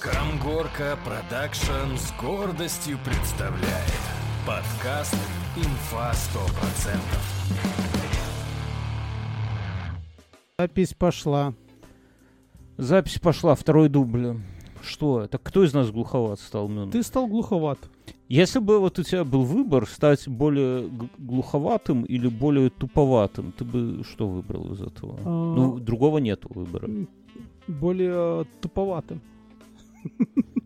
Камгорка Продакшн с гордостью представляет подкаст «Инфа 100%». Запись пошла. Запись пошла, второй дубль. Что? Так кто из нас глуховат стал, Мюн? Ты стал глуховат. Если бы вот у тебя был выбор стать более глуховатым или более туповатым, ты бы что выбрал из этого? А. Ну, другого нету выбора. Более туповатым.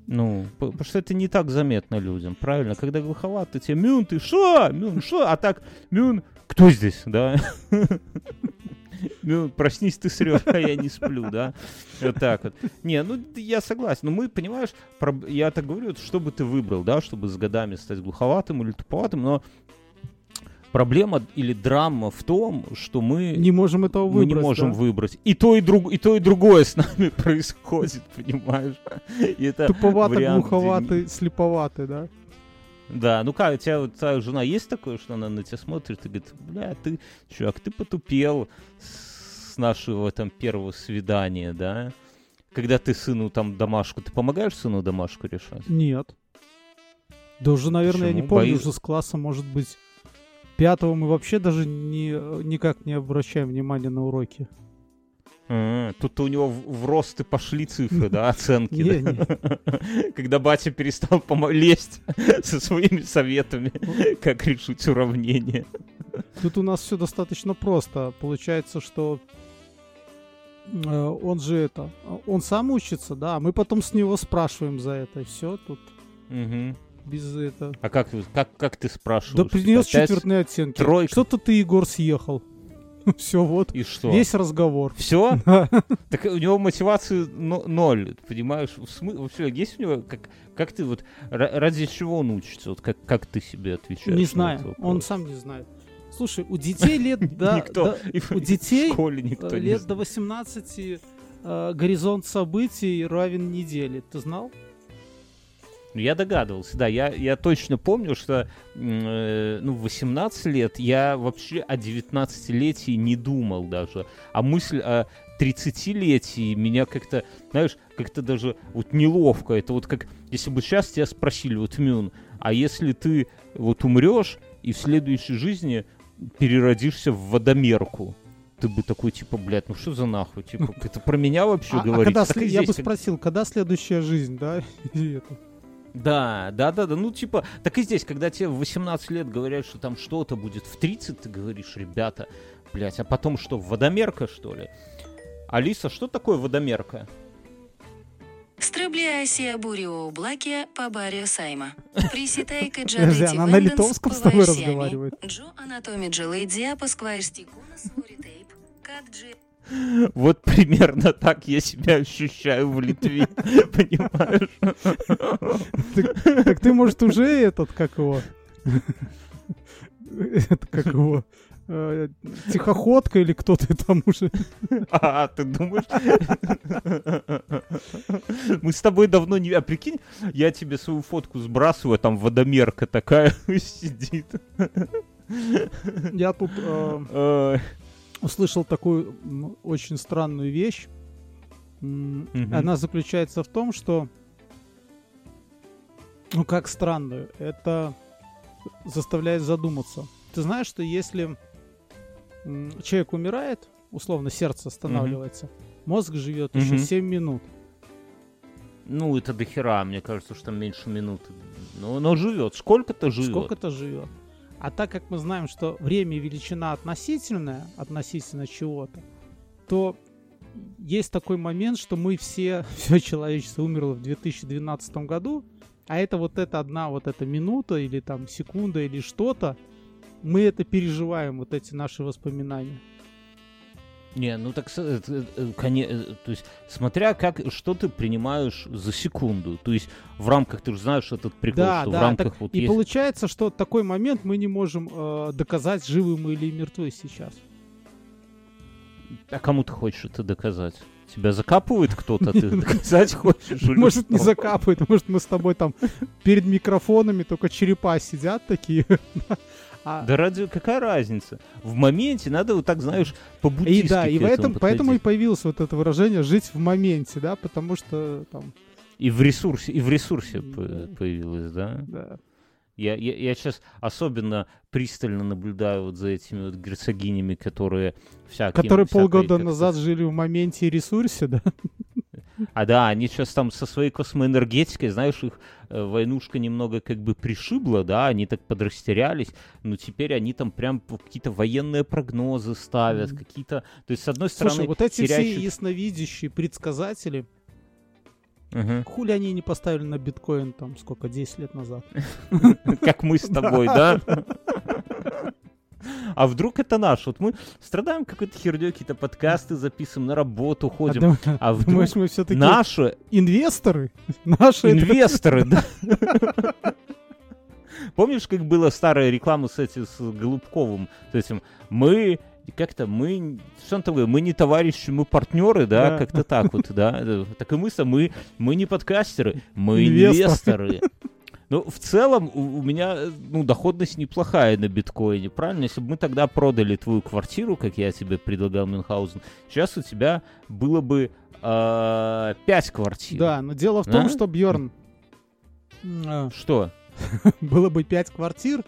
Ну, по- потому что это не так заметно людям, правильно? Когда глуховатый, тебе Мюн, ты шо? Мюн, шо? А так, Мюн, кто здесь, да? Мюн, проснись, ты срешь, а я не сплю, да? Вот так вот. Не, ну, я согласен. Но мы, понимаешь, я так говорю, что бы ты выбрал, да, чтобы с годами стать глуховатым или туповатым, но проблема или драма в том, что мы Не можем этого мы выбрать. не можем да? выбрать. И то, и, друг, и то, и другое с нами происходит, понимаешь? И это Туповатый, вариант, где глуховатый, слеповатый, да? Да, ну как, у тебя вот твоя жена есть такое, что она на тебя смотрит и говорит, бля, ты, чувак, ты потупел с нашего там первого свидания, да? Когда ты сыну там домашку, ты помогаешь сыну домашку решать? Нет. Да уже, наверное, я не Почему? помню, Бои- уже с класса, может быть, пятого мы вообще даже не, никак не обращаем внимания на уроки. А, Тут у него в, в рост и пошли цифры, да, оценки. Не, да? Когда батя перестал помо- лезть со своими советами, как решить уравнение. Тут у нас все достаточно просто. Получается, что э, он же это, он сам учится, да, а мы потом с него спрашиваем за это. Все, тут Мгм. Без это. А как, как, как ты спрашиваешь? Да принес Опять? четвертные оценки. тройка? Что-то ты, Егор, съехал. Все, вот. И что? Весь разговор. Все? Так у него мотивации но- ноль, понимаешь? Вообще, есть у него, как, как ты вот, ра- ради чего он учится? Вот как, как ты себе отвечаешь? Не на знаю, он сам не знает. Слушай, у детей лет до, Никто. у детей, э, лет до 18 э, горизонт событий равен неделе. Ты знал? Ну, Я догадывался, да. Я, я точно помню, что э, ну, в 18 лет я вообще о 19-летии не думал даже. А мысль о 30-летии меня как-то, знаешь, как-то даже вот неловко. Это вот как, если бы сейчас тебя спросили, вот, Мюн, а если ты вот умрешь и в следующей жизни переродишься в водомерку, ты бы такой, типа, блядь, ну что за нахуй? Типа, это про меня вообще А- а говорить? когда Так сле- и я бы как- спросил, когда следующая жизнь, да? Да, да, да, да. Ну, типа, так и здесь, когда тебе в 18 лет говорят, что там что-то будет в 30, ты говоришь, ребята, блядь, а потом что, водомерка, что ли? Алиса, что такое водомерка? Стрибляйся бурю облаке по баре Сайма. Присітайка Подожди, джарити она на литовском с тобой разговаривает? Джо анатоми джелейдзя по сквайрстику на соритейп. Кат джи Вот примерно так я себя ощущаю в Литве, понимаешь? Так ты, может, уже этот, как его? Это как его? э, Тихоходка или кто ты там уже? А, ты думаешь? Мы с тобой давно не... А прикинь, я тебе свою фотку сбрасываю, там водомерка такая сидит. Я тут э, Ой. Услышал такую очень странную вещь. Мгм. Она заключается в том, что... Ну, как странную. Это заставляет задуматься. Ты знаешь, что если человек умирает, условно, сердце останавливается, мозг живет еще Мгм. 7 минут. Ну, это до хера, мне кажется, что там меньше минуты. Но оно живет. Сколько-то живет. Сколько-то живет. А так как мы знаем, что время и величина относительная, относительно чего-то, то есть такой момент, что мы все, все человечество умерло в 2012 году, а это вот эта одна вот эта минута или там секунда или что-то, мы это переживаем, вот эти наши воспоминания. Не, ну так, э, э, э, коне- э, то есть, смотря как, что ты принимаешь за секунду. То есть, в рамках, ты же знаешь этот прикол, да, что да. в рамках так вот и есть... получается, что такой момент мы не можем э, доказать, живы мы или мертвы сейчас. А кому ты хочешь это доказать? Тебя закапывает кто-то, ты доказать хочешь? Может, не закапывает, может, мы с тобой там перед микрофонами только черепа сидят такие. А- Да ради какая разница? В моменте надо вот так, знаешь, по И да, и в этом, поэтому и появилось вот это выражение «жить в моменте», да, потому что там И в ресурсе, и в ресурсе появилось, да? Да. Я, я, я сейчас особенно пристально наблюдаю вот за этими вот герцогинями, которые всякие... Которые всякой полгода назад жили в моменте и ресурсе, да? А да, они сейчас там со своей космоэнергетикой, знаешь, их э, войнушка немного как бы пришибла, да, они так подрастерялись, но теперь они там прям какие-то военные прогнозы ставят, Мгм. какие-то... То есть, с одной стороны, Слушай, вот эти теряющие- все ясновидящие предсказатели, Мгм. хули они не поставили на биткоин там сколько, 10 лет назад? как мы с тобой, да? А вдруг это наш? Вот мы страдаем какой-то херней, какие-то подкасты записываем, на работу А ходим. дум- А вдруг Думаешь, мы все-таки наши инвесторы? Наши инвесторы, да? Помнишь, как была старая реклама с этим, с Голубковым? с этим, мы как-то мы, что он там мы не товарищи, мы партнеры, да, Да. как-то так вот, да. Так и мы, мы, мы не подкастеры, мы Инвесторы. инвесторы. Ну, в целом, у, у меня, э, ну, доходность неплохая на биткоине, правильно? Если бы мы тогда продали твою квартиру, как я тебе предлагал Мюнхгаузен, сейчас у тебя было бы э, пять квартир. Да, но дело в том, что Бьорн Что? было бы 5 квартир,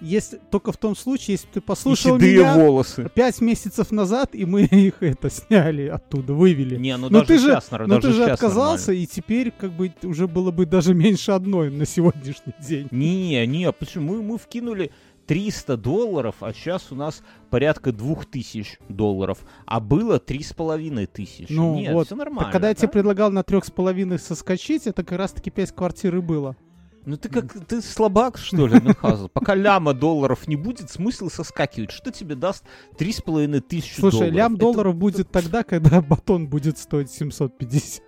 если только в том случае, если ты послушал и меня волосы. 5 месяцев назад, и мы их это сняли оттуда, вывели. Не, ну Но даже ты же- сейчас, Но ты же отказался, нормально. и теперь как бы уже было бы даже меньше одной на сегодняшний день. Не, не, почему? Мы, мы вкинули 300 долларов, а сейчас у нас порядка 2000 долларов, а было 3500. Ну Нет, вот, все нормально. Так когда я да? тебе предлагал на трех с половиной соскочить, это как раз таки 5 квартир и было. Ну ты как, ты слабак, что ли, Мюнхгаузен? Пока ляма долларов не будет, смысл соскакивать. Что тебе даст 3,5 тысячи Слушай, долларов? лям Это- долларов будет тогда, когда батон будет стоить 750.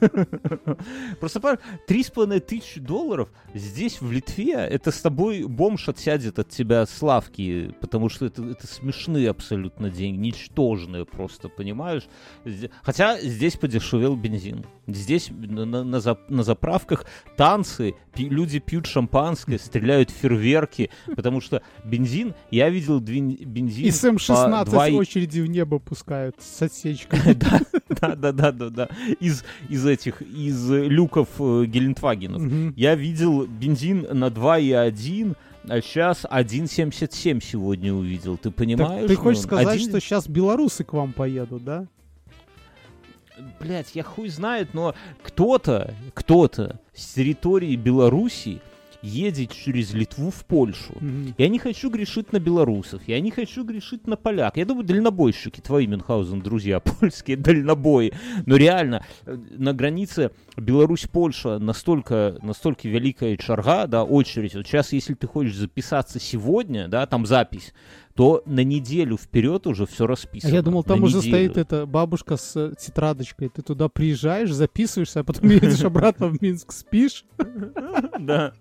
Просто три с половиной тысячи долларов здесь, в Литве, это с тобой бомж отсядет от тебя с лавки, потому что это, это смешные абсолютно деньги, ничтожные просто, понимаешь? Хотя здесь подешевел бензин. Здесь на, на- на зап- на заправках танцы, пи- люди пьют шампанское, стреляют фейерверки, потому что бензин, я видел двин- бензин И с М16 по два очереди в небо пускают с отсечкой. да, да, да, да, да. Из, из этих, из э, люков э, Гелендвагенов. Я видел бензин на 2,1, а сейчас 1,77 сегодня увидел. Ты Так понимаешь? ты хочешь ну, сказать, один- что сейчас белорусы к вам поедут, да? Блять, я хуй знает, но кто-то, кто-то с территории Белоруссии едет через Литву в Польшу. Мгм. Я не хочу грешить на белорусов, я не хочу грешить на поляк. Я думаю, дальнобойщики, твои, Мюнхгаузен, друзья, польские дальнобои. Но реально, э, на границе Беларусь-Польша настолько, настолько великая чарга, да, очередь. Вот сейчас, если ты хочешь записаться сегодня, да, там запись, то на неделю вперед уже все А расписано. я думал, там На уже неделю. стоит эта бабушка с э, тетрадочкой. Ты туда приезжаешь, записываешься, а потом едешь обратно в Минск, спишь. Да.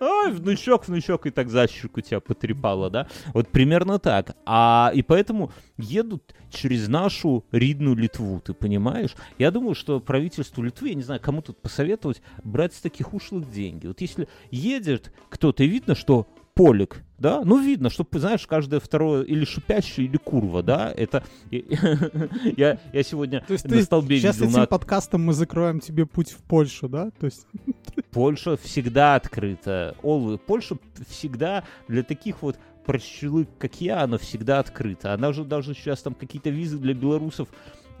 Ой, внучок, внучок, и так за щеку тебя потрепало, да? Вот примерно так. А и поэтому едут через нашу ридную Литву, ты понимаешь? Я думаю, что правительству Литвы, я не знаю, кому тут посоветовать, брать с таких ушлых деньги. Вот если едет кто-то, и видно, что полик, да, ну видно, что, знаешь, каждое второе или шипящее, или курва, да, это... Я, я сегодня То есть на столбе сейчас видел этим на подкастом мы закроем тебе путь в Польшу, да? То есть Польша всегда открыта. Олвы. Польша всегда для таких вот прощелык, как я, она всегда открыта. Она же даже сейчас там какие-то визы для белорусов.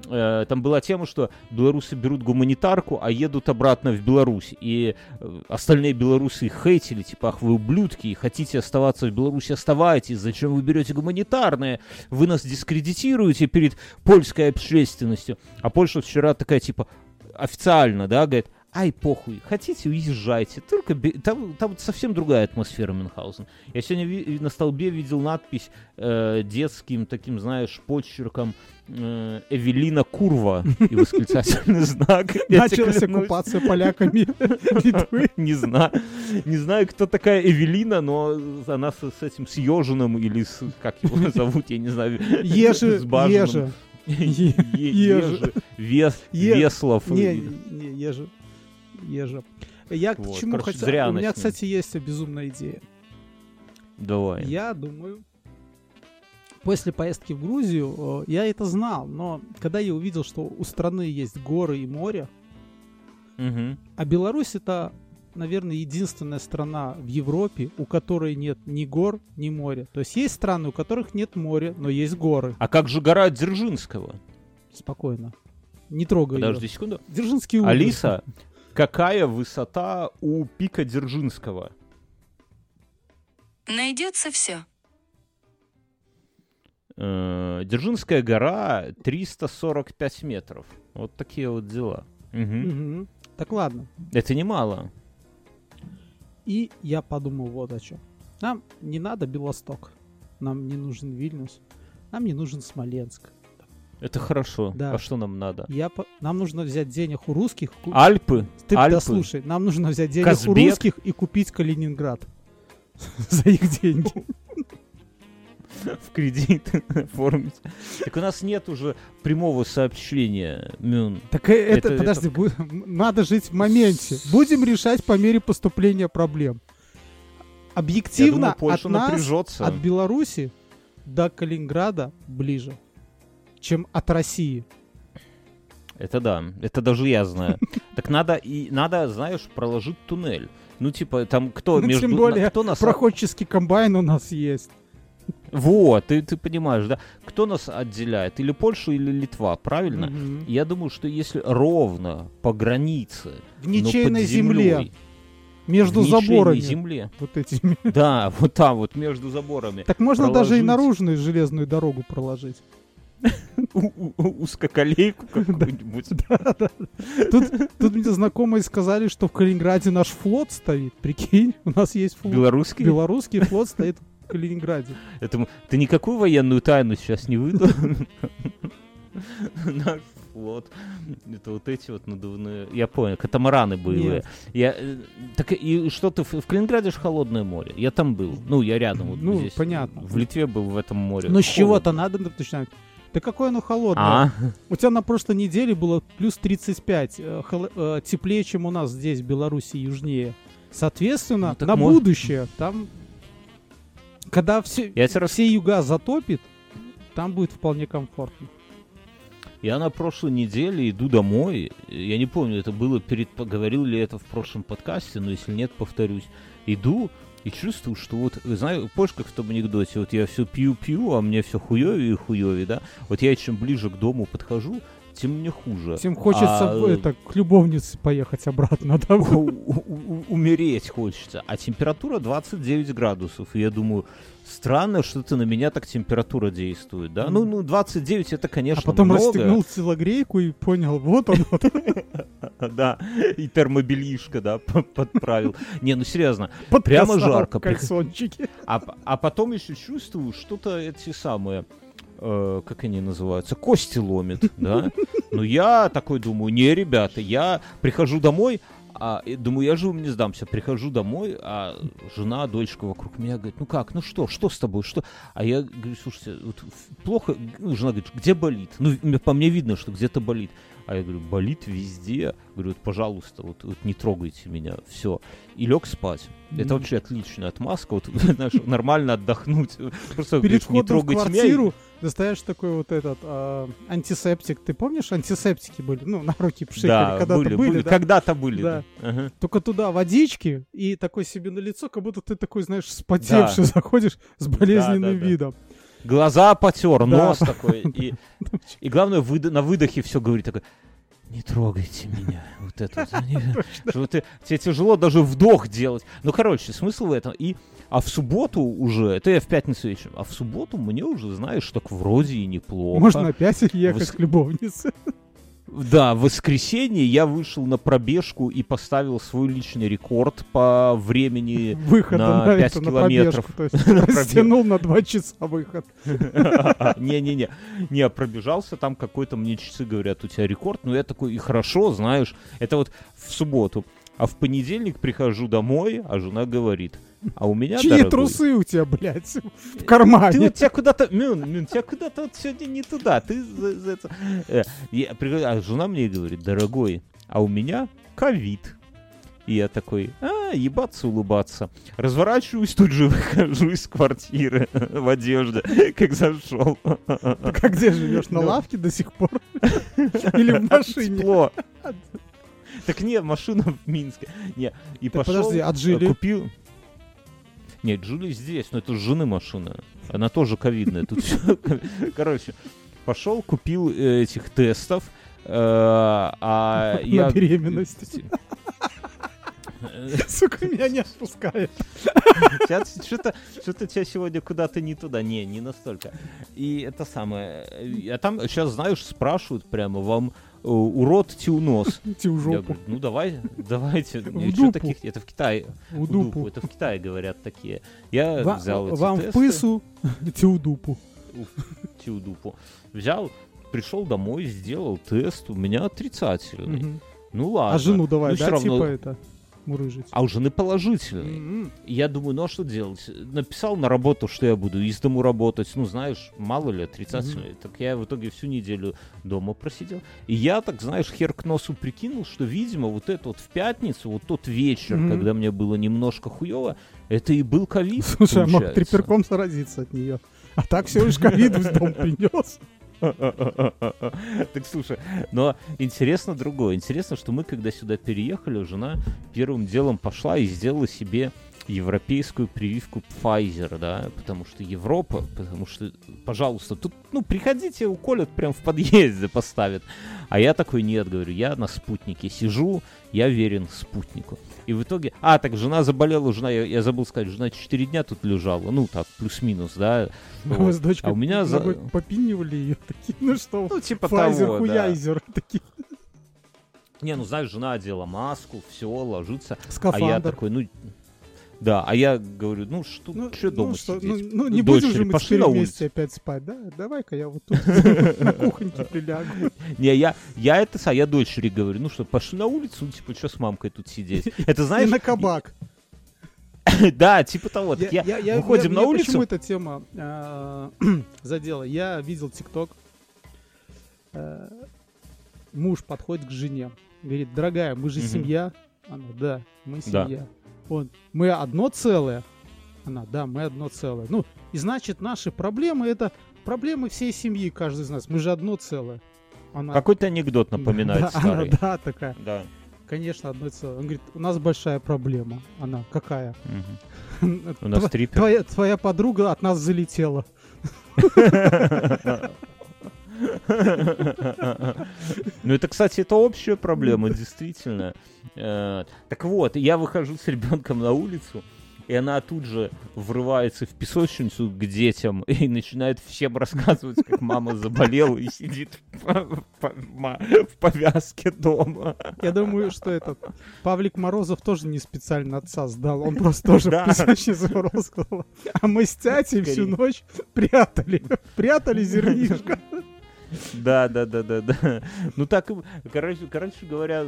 Э, там была тема, что белорусы берут гуманитарку, а едут обратно в Беларусь. И э, остальные белорусы их хейтили, типа, ах, вы ублюдки, хотите оставаться в Беларуси, оставайтесь, зачем вы берете гуманитарные? Вы нас дискредитируете перед польской общественностью. А Польша вчера такая, типа, официально, да, говорит, ай, похуй, хотите, уезжайте. Только бе- там, там совсем другая атмосфера Мюнхгаузен. Я сегодня ви- на столбе видел надпись э, детским таким, знаешь, почерком э, Эвелина Курва и восклицательный знак. Началась оккупация поляками Литвы. Не знаю, не знаю, кто такая Эвелина, но она с, этим с Ежиным или с как его зовут, я не знаю. Ежи, ежи. Ежи. Веслов. Не, не, ежи. Ежи. Я к Вот, чему короче, хотел... зря У меня, кстати, есть безумная идея. Давай. Я думаю, после поездки в Грузию, э, я это знал, но когда я увидел, что у страны есть горы и море, Мгм. А Беларусь это, наверное, единственная страна в Европе, у которой нет ни гор, ни моря. То есть есть страны, у которых нет моря, но есть горы. А как же гора Дзержинского? Спокойно. Не трогай Подожди ее. секунду. Дзержинский умер. Алиса, какая высота у пика Дзержинского? Найдется все. Э, Дзержинская гора 345 метров. Вот такие вот дела. Мгм. Мгм. Так ладно. Это немало. И я подумал вот о чем. Нам не надо Белосток. Нам не нужен Вильнюс. Нам не нужен Смоленск. Это хорошо. Да. А что нам надо? Я по- Нам нужно взять денег у русских. Альпы. Ты Альпы. дослушай. Нам нужно взять денег у Казбек. русских и купить Калининград. За их деньги. в кредит оформить. Так у нас нет уже прямого сообщения, Мюн. Так э, это, подожди, надо жить в моменте. Будем решать по мере поступления проблем. Объективно думаю, от нас, от Беларуси до Калининграда ближе, чем от России. Это да, это даже я знаю. Так надо и надо, знаешь, проложить туннель. Ну типа там кто Ну, между тем более, кто нас Проходческий комбайн у нас есть. вот ты ты понимаешь, да? Кто нас отделяет? Или Польша, или Литва, правильно? Мгм. Я думаю, что если ровно по границе, В но ничейной земле, между в заборами. земле, Вот этими. да, вот там вот между заборами, Так можно даже и Проложить. наружную железную дорогу проложить. Узкоколейку какую-нибудь. Тут, мне знакомые сказали, что в Калининграде наш флот стоит. Прикинь, у нас есть флот. Белорусский? Белорусский флот стоит в Калининграде. Это ты никакую военную тайну сейчас не выдал? Наш флот. Это вот эти вот надувные... Я понял, катамараны боевые. Я, э, так и что ты... В Калининграде же холодное море. Я там был. Ну, я рядом. Вот Ну, здесь. понятно. В Литве был в этом море. Но с чего-то надо начинать. Да какое оно холодное. А, У тебя на прошлой неделе было плюс 35. э, хол- э, теплее, чем у нас здесь, в Беларуси, южнее. Соответственно, Ну, на мож- будущее, там, когда все, Я все юга затопит, там будет вполне комфортно. я на прошлой неделе иду домой. Я не помню, это было перед... Говорил ли это в прошлом подкасте, но если нет, повторюсь. Иду и чувствую, что вот, знаю, помнишь, как в том анекдоте, вот я все пью-пью, а мне все хуёвее и хуёвее, да? Вот я чем ближе к дому подхожу, тем мне хуже. Всем хочется А, это, к любовнице поехать обратно. Да? у- у- умереть хочется. А температура 29 градусов. И я думаю, странно, что это на меня так температура действует, да? Ну, ну 29 это, А конечно, потом много. расстегнул телогрейку и понял, вот он. Да, и термобелишко, да, подправил. Не, ну серьезно. Прямо жарко. Кальсончики. А, а потом еще чувствую, что-то эти самые, э, как они называются, кости ломит, да? Ну я такой думаю, не, ребята, я прихожу домой, а, думаю, я живу, не сдамся. Прихожу домой, а жена, дочка вокруг меня говорит, ну как, ну что, что с тобой, что? А я говорю, слушайте, вот плохо, ну, жена говорит, где болит? Ну, по мне видно, что где-то болит. А я говорю, болит везде. Говорю, вот, пожалуйста, вот, вот не трогайте меня, все. И лег спать. Это Мгм. вообще отличная отмазка, вот, знаешь, нормально отдохнуть. Просто Перед говоришь, не входом в трогайте меня. квартиру достаешь такой вот этот а, антисептик. Ты помнишь, антисептики были? Ну, на руки пшикали, Да, когда-то были, были, были, да? когда-то были. Да. да. Ага. Только туда водички и такой себе на лицо, как будто ты такой, знаешь, спотевший заходишь с болезненным Да, да, да. Глаза потер, Да. нос такой. И, и главное, выда- на выдохе все говорит такой, не трогайте меня. Вот это вот. Тебе тяжело даже вдох делать. Ну, короче, смысл в этом. И, а в субботу уже, это я в пятницу вечером, а в субботу мне уже, знаешь, так вроде и неплохо. Можно опять ехать к любовнице. Да, в воскресенье я вышел на пробежку и поставил свой личный рекорд по времени Выхода на на, 5 это, на километров. пробежку. То есть растянул на два часа выход. Не-не-не, не, пробежался, там какой-то мне часы говорят, у тебя рекорд, но я такой, и хорошо, знаешь, это вот в субботу. А в понедельник прихожу домой, а жена говорит, а у меня, Чьи дорогой, трусы у тебя, блядь, в ты кармане? вот тебя куда-то, Мюн, Мюн, тебя куда-то вот сегодня не туда, ты за, за это... Э, я а жена мне говорит, дорогой, а у меня ковид. И я такой, а, ебаться, улыбаться. Разворачиваюсь, тут же выхожу из квартиры в одежде, как зашел. Ты как где живешь? На Ну. лавке до сих пор? Или в машине? Тепло. Так не, машина в Минске. Не, и Так пошел, подожди, а э, Джили? купил... Нет, Джули здесь, но это жены машина. Она тоже ковидная. Тут Короче, пошел, купил э, этих тестов, э, а я... На беременность. Сука, меня не отпускает. Сейчас что-то что-то тебя сегодня куда-то не туда. Не, не настолько. И это самое. э, А там сейчас, знаешь, спрашивают прямо вам урод тиунос. Идти в Я жопу. говорю, ну давай, давайте. Дупу. таких? Это в Китае. В В дупу. дупу. Это в Китае говорят такие. Я взял эти Вам в пысу, идти в дупу. тиудупу. Взял, пришел домой, сделал тест. У меня отрицательный. Ну ладно. А жену давай, Ну, да, типа это, мурыжить. А у жены положительный. М-м. Я думаю, ну а что делать? Написал на работу, что я буду из дому работать. Ну, знаешь, мало ли, отрицательно. Так я в итоге всю неделю дома просидел. И я, так знаешь, хер к носу прикинул, что, видимо, вот это вот в пятницу, вот тот вечер, Мгм. когда мне было немножко хуево, это и был ковид, Слушай, а мог получается. треперком заразиться от нее. А так все лишь ковид в дом принес. Так слушай, но интересно другое. Интересно, что мы, когда сюда переехали, жена первым делом пошла и сделала себе европейскую прививку Pfizer, да, потому что Европа, потому что, пожалуйста, тут, ну, приходите, уколят прям в подъезде, поставят. А я такой, нет, говорю, я на спутнике сижу, я верен спутнику. И в итоге, а, так жена заболела, жена, я, я забыл сказать, жена 4 дня тут лежала, ну, так, плюс-минус, да. Мы вот. с дочкой А у меня за- попинивали ее. Такие, ну что, Ну, типа Файзер, того, да. хуяйзер. Такие, Не, ну знаешь, жена одела маску, все, ложится. А я скафандр. такой, ну, да, а я говорю, ну что, Ну, что дома ну, что, сидеть? ну, ну, не Дочери, будем же мы пошли на улицу. опять спать, да? Давай-ка я вот тут на кухоньке прилягу. Не, я, я это, са- я дочери говорю, ну что, пошли на улицу, ну типа, что с мамкой тут сидеть? Это И знаешь, на кабак. да, типа того. Так я, выходим на улицу, Почему эта тема э, задела? Я видел ТикТок. э, Муж подходит к жене. Говорит, дорогая, мы же семья. Она, да, мы Да. Он, мы одно целое. Она, да, мы одно целое. Ну, и значит, наши проблемы это проблемы всей семьи, каждый из нас. Мы же одно целое. Она, какой-то анекдот напоминает да, старый. Она, да, такая. Да. Конечно, одно целое. Он говорит, у нас большая проблема. Она, какая? У нас трипер. Твоя подруга от нас залетела. Ну, это, кстати, это общая проблема, действительно. Э, Так вот, я выхожу с ребенком на улицу, и она тут же врывается в песочницу к детям и начинает всем рассказывать, как мама заболела и сидит в повязке дома. Я думаю, что этот Павлик Морозов тоже не специально отца сдал. Он просто тоже в песочницу сказал. А мы с тятей всю ночь прятали. Прятали зернишко. Да, да, да, да, да. Ну так, короче, короче говоря,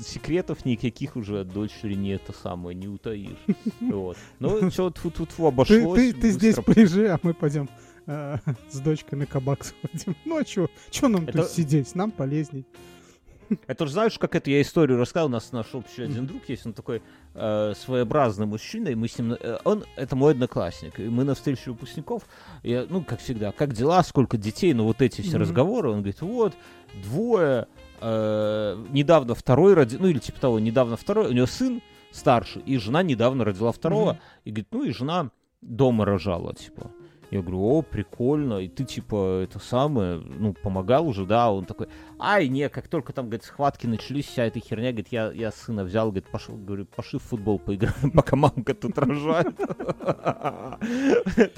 секретов никаких уже от дочери не это самое, не утаишь. Вот. Ну, все, тут тут Ты, обошлось. ты, ты здесь быстро. полежи, а мы пойдем э, с дочкой на кабак сходим. Ну а чё? Чё нам Это- тут сидеть? Нам полезней. Это же знаешь, как это я историю рассказал, у нас наш общий один друг есть, он такой э, своеобразный мужчина, и мы с ним, э, он, это мой одноклассник, и мы на встрече выпускников, я, ну, как всегда, как дела, сколько детей, ну, вот эти все Мгм. разговоры, он говорит, вот, двое, э, недавно второй родил, ну, или типа того, недавно второй, у него сын старший, и жена недавно родила второго, Мгм. и говорит, ну, и жена дома рожала, типа. Я говорю, о, прикольно, и ты, типа, это самое, ну, помогал уже, да, он такой, ай, не, как только там, говорит, схватки начались, вся эта херня, говорит, я, я сына взял, говорит, пошел, говорю, пошли в футбол поиграем, пока мамка тут рожает.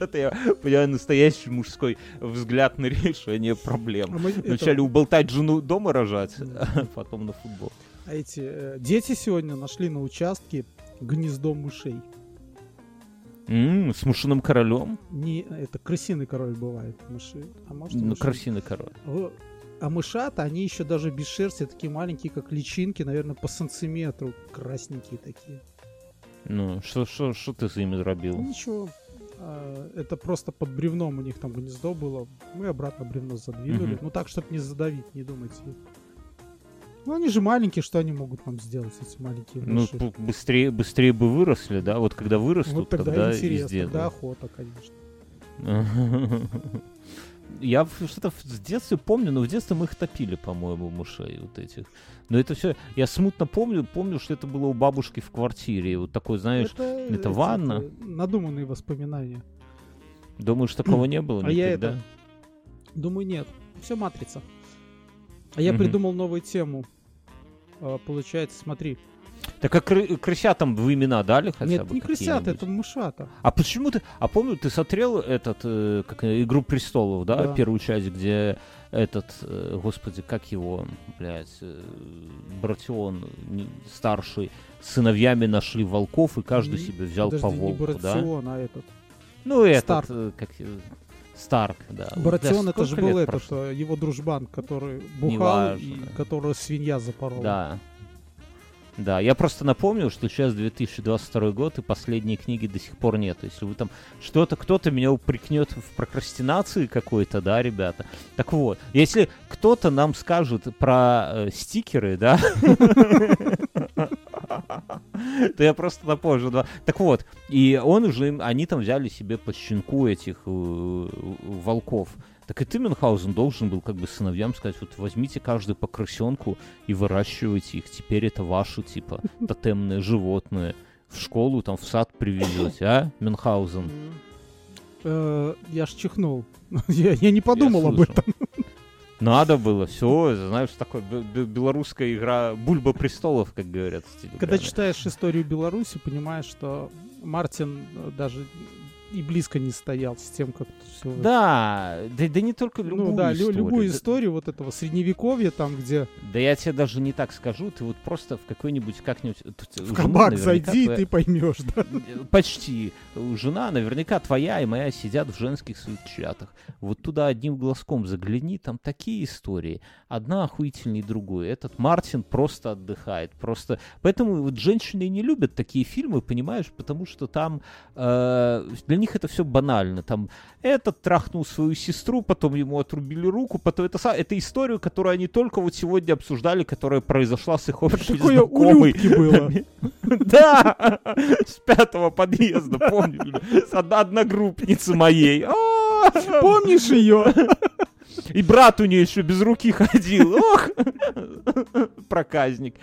Это я понимаю настоящий мужской взгляд на решение А проблем. это- Вначале уболтать жену дома рожать, а потом на футбол. а эти э, дети сегодня нашли на участке гнездо мышей. М, С мышиным королем? Не, это крысиный король бывает, мыши. А может, Ну, мышиный. красивый король. А мышата, они еще даже без шерсти, такие маленькие, как личинки, наверное, по сантиметру, красненькие такие. Ну, что, что, что ты за ими Ну, дробил? ничего, а, это просто под бревном у них там гнездо было. Мы обратно бревно задвинули. Мгм. Ну так, чтобы не задавить, не думайте. Ну они же маленькие, что они могут нам сделать, эти маленькие Ну, мыши? п- быстрее, быстрее бы выросли, да? Вот когда вырастут, вот тогда, тогда и интересно, сделают. тогда охота, конечно. Я что-то в- с детства помню, но в детстве мы их топили, по-моему, мышей вот этих. Но это все, я смутно помню, помню, что это было у бабушки в квартире. И Вот такой, знаешь, это эти, ванна. Надуманные воспоминания. думаешь, такого не было А я это- Думаю, нет. Все матрица. А я придумал новую тему. А, Получается, смотри. Так а кры- крысятам вы имена дали хотя Нет, бы не крысята, какие-нибудь? это мышата. А почему ты... А помню, ты смотрел этот, э, как э, «Игру престолов», да? Да. Первую часть, где этот, э, господи, как его, блядь, э, Братион не- старший, сыновьями нашли волков, и каждый Не- себе взял Подожди, по не волку, да? А этот. Ну, этот, Старк. как... Старк, да. Барацион Да, это же был этот, прошло? э, его дружбан, который бухал и которого свинья запорола. Да. Да, я просто напомню, что сейчас 2022 год, и последней книги до сих пор нет. Если вы там что-то, кто-то меня упрекнет в прокрастинации какой-то, да, ребята. Так вот, если кто-то нам скажет про э, стикеры, да, то я просто напомню. да. Так вот, и он уже, они там взяли себе по щенку этих э, волков. Так и ты, Мюнхгаузен, должен был как бы сыновьям сказать, вот возьмите каждый по крысенку и выращивайте их. Теперь это ваши, типа, тотемные животные. В школу, там, в сад привезете, а, Мюнхгаузен? Э, Я ж чихнул. Я я не подумал Я об этом. Надо было, все, знаешь, такое бе- бе- белорусская игра Бульба престолов, как говорят. в Когда читаешь историю Беларуси, понимаешь, что Мартин э, даже и близко не стоял с тем, как все. Да, да, да не только любую ну да, историю. любую Да- историю вот этого средневековья, там, где Да я тебе даже не так скажу, ты вот просто в какой-нибудь как-нибудь... в кабак зайди, и твоя- ты поймешь, да. Почти. Жена, наверняка твоя и моя сидят в женских чатах. Вот туда одним глазком загляни, там такие истории. Одна охуительнее другой. Этот Мартин просто отдыхает. Просто... Поэтому вот женщины и не любят такие фильмы, понимаешь, потому что там э, для них это все банально. Там этот трахнул свою сестру, потом ему отрубили руку, потом это, это историю, которую они только вот сегодня обсуждали, которая произошла с их общей Такое знакомой. Было. Да, с пятого подъезда, помню, с од- одногруппницы моей. А, Помнишь ее? И брат у нее еще без руки ходил. Ох, проказник.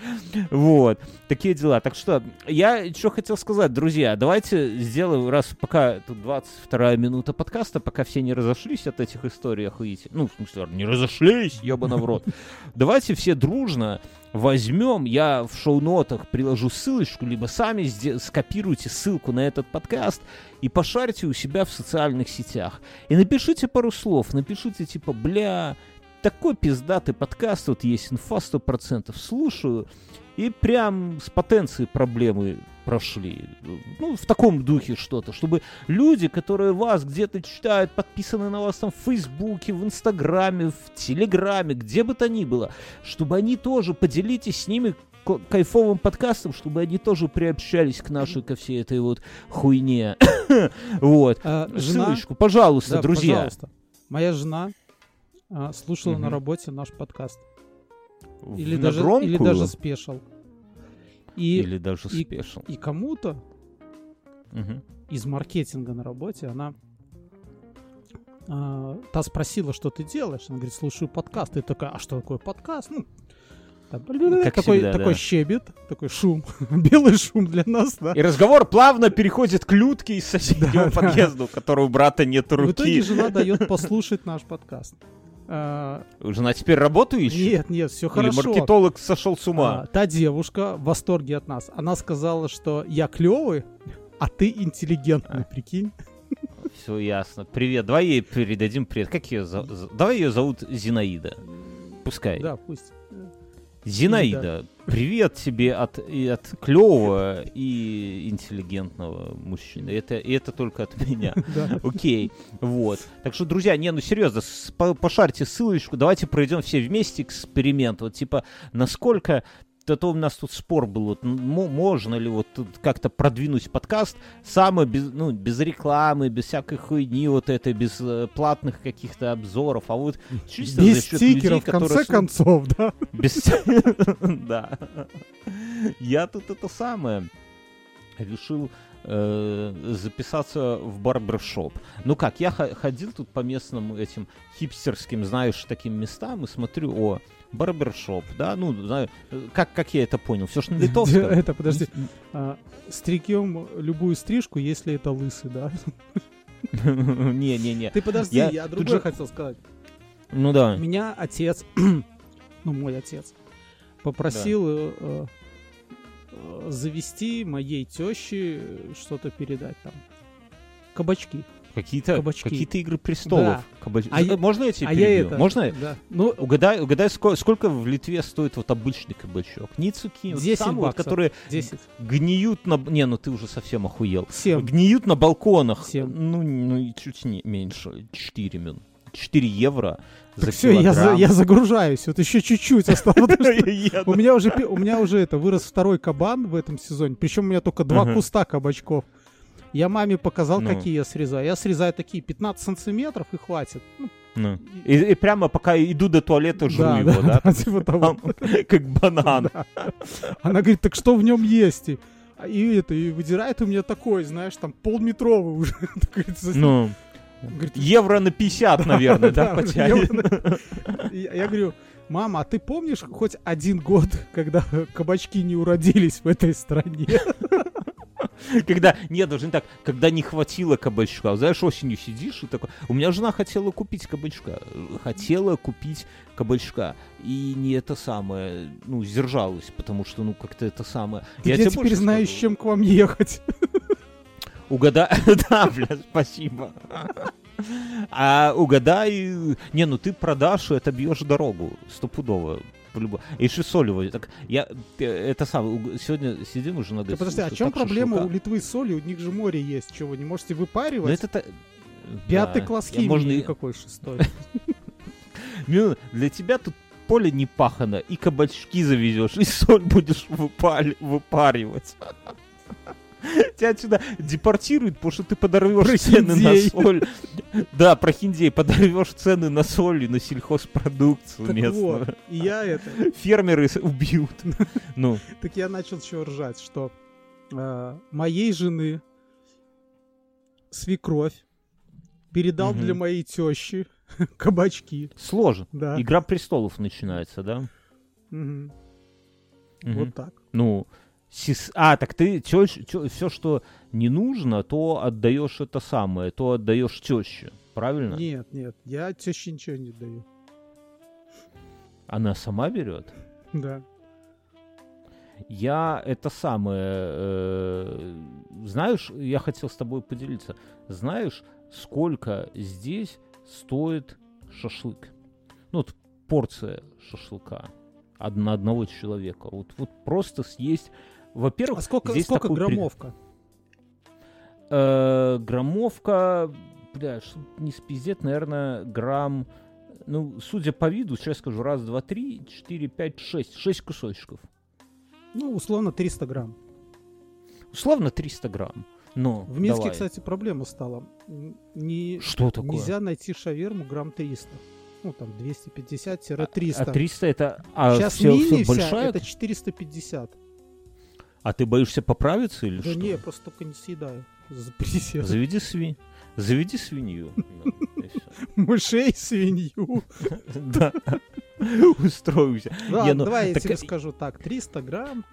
Вот, такие дела. Так что, я что хотел сказать, друзья, давайте сделаем, раз пока тут 22 минута подкаста, пока все не разошлись от этих историй охуительных. Ну, в смысле, не разошлись, ебаный в рот. Давайте все дружно возьмем, я в шоу-нотах приложу ссылочку, либо сами скопируйте ссылку на этот подкаст и пошарьте у себя в социальных сетях. И напишите пару слов, напишите типа, бля, такой пиздатый подкаст, вот есть инфа 100%, слушаю, и прям с потенцией проблемы прошли. Ну, в таком духе что-то, чтобы люди, которые вас где-то читают, подписаны на вас там в Фейсбуке, в Инстаграме, в Телеграме, где бы то ни было, чтобы они тоже поделитесь с ними кайфовым подкастом, чтобы они тоже приобщались к нашей, ко всей этой вот хуйне. Вот. А, Жена, Ссылочку, пожалуйста, да, друзья. пожалуйста. Моя жена а, слушала на работе наш подкаст. В- Или на даже, или громкую? даже special. И, Или даже и- special. и кому-то Мгм. из маркетинга на работе она а, та спросила, что ты делаешь. Она говорит, слушаю подкаст. И такая, а что такое подкаст? Ну, там, как такой, всегда, такой да. щебет, такой шум, белый шум для нас, да. И разговор плавно переходит к Людке из соседнего Да, да. подъезда, у которого брата нет В итоге руки. жена дает послушать наш подкаст. А, Жена теперь работу ищет? Нет, нет, все Или хорошо. маркетолог сошел с ума? А, та девушка в восторге от нас. Она сказала, что я клевый, а ты интеллигентный, прикинь. Все ясно. Привет. Давай ей передадим привет. Как ее зовут? Давай ее зовут Зинаида. Пускай. Да, пусть. Зинаида, привет тебе от, и от клевого и интеллигентного мужчины. Это, и это только от меня. Окей, вот. Так что, друзья, не, ну серьезно, пошарьте ссылочку, давайте пройдем все вместе эксперимент. Вот типа, насколько а то у нас тут спор был, вот, можно ли вот тут как-то продвинуть подкаст самое без, ну, без рекламы, без всякой хуйни вот этой, без э, платных каких-то обзоров, а вот чисто за Без счет людей, стикеров, в которые конце слу- концов, да. без... Да. Я тут это самое решил э, записаться в барбершоп. Ну как, я ходил тут по местным этим хипстерским, знаешь, таким местам и смотрю, о, барбершоп, да, ну, знаю, как, как я это понял, все ж на литовском. Это, подожди. А, Стригем любую стрижку, если это лысый, да? Не-не-не. Ты подожди, Я другое хотел сказать. Ну да. Меня отец, ну, мой отец, попросил э, э, завести моей теще что-то передать там. Кабачки. Какие-то какие-то игры престолов. Да. Кабач- А я- Можно я тебе А я перебью? это... Можно? я- Да. Ну, Угадай, угадай, сколько, сколько в Литве стоит вот обычный кабачок? Вот 10 самые, вот, которые 10. гниют на... Не, ну ты уже совсем охуел. 7. Гниют на балконах. Семь. Ну, ну чуть не меньше. 4 мин. 4 евро за Так все, я, за- я загружаюсь. Вот еще чуть-чуть осталось. Я- У меня уже, у меня уже это вырос второй кабан в этом сезоне. Причем у меня только два куста кабачков. Я маме показал, Ну. какие я срезаю. Я срезаю такие 15 сантиметров и хватит. Ну, Ну. И, и прямо пока иду до туалета, жру да, его, да? да, типа того. Как банан. Да. Она говорит, так что в нем есть? И, и это, и выдирает у меня такой, знаешь, там полметровый уже. Ну, говорит, евро на 50, наверное, да, Да, потянет? я я говорю, мама, а ты помнишь хоть один год, когда кабачки не уродились в этой стране? Когда, нет, даже не так, когда не хватило кабачка. Знаешь, осенью сидишь и такой... У меня жена хотела купить кабачка. Хотела купить кабачка. И не это самое, ну, сдержалась, потому что, ну, как-то это самое... Ты я тебе теперь с скажу. чем к вам ехать. Угадай... Да, бля, спасибо. А угадай... Не, ну ты продашь, и отобьешь дорогу. Стопудово. По-любому. И еще солевые. Так, я... э, Это уг- Сегодня сидим уже на Да подожди, а чем проблема шашлыка. у Литвы с солью? У них же море есть. Чего, вы не можете Ну, выпаривать? это... та- Пятый да. класс Я, химии можно какой шестой? Мила, для тебя тут поле не пахано, и кабачки завезешь, и соль будешь выпаривать. Тебя отсюда депортируют, потому что ты подорвешь цены на соль. Да, про хиндей. Подорвешь цены на соль и на сельхозпродукцию Так местную. вот, и я это... Фермеры убьют. Ну, Так я начал чего ржать, что э, моей жены свекровь передал для моей тещи кабачки. сложно. Да. Игра престолов начинается, да? Мгм. Вот так. Ну, сес- а, так ты все, что не нужно, то отдаешь это самое, то отдаешь теще. Правильно? Нет, нет, я теще ничего не даю. Она сама берет? Да. Я это самое... э, знаешь, я хотел с тобой поделиться. Знаешь, сколько здесь стоит шашлык? Ну, вот порция шашлыка од- на одного человека. Вот, вот просто съесть... Во-первых, А сколько, здесь сколько такой граммовка? Э, граммовка, бля, не спиздеть, наверное, грамм, ну, судя по виду, сейчас скажу, раз, два, три, четыре, пять, шесть, шесть кусочков. Ну, условно 300 грамм. Условно 300 грамм. Но, В Минске, давай. кстати, проблема стала. Не, Что такое? нельзя найти шаверму грамм 300. Ну, там 250-300. А 300 это... А Сейчас все, мини все большая? это 450. А ты боишься поправиться или Да что? не, я просто только не съедаю. Заведи свинь. Заведи свинью. Мышей, свинью. Да. Устроимся. Ладно, ну, давай я тебе скажу так. 300 грамм.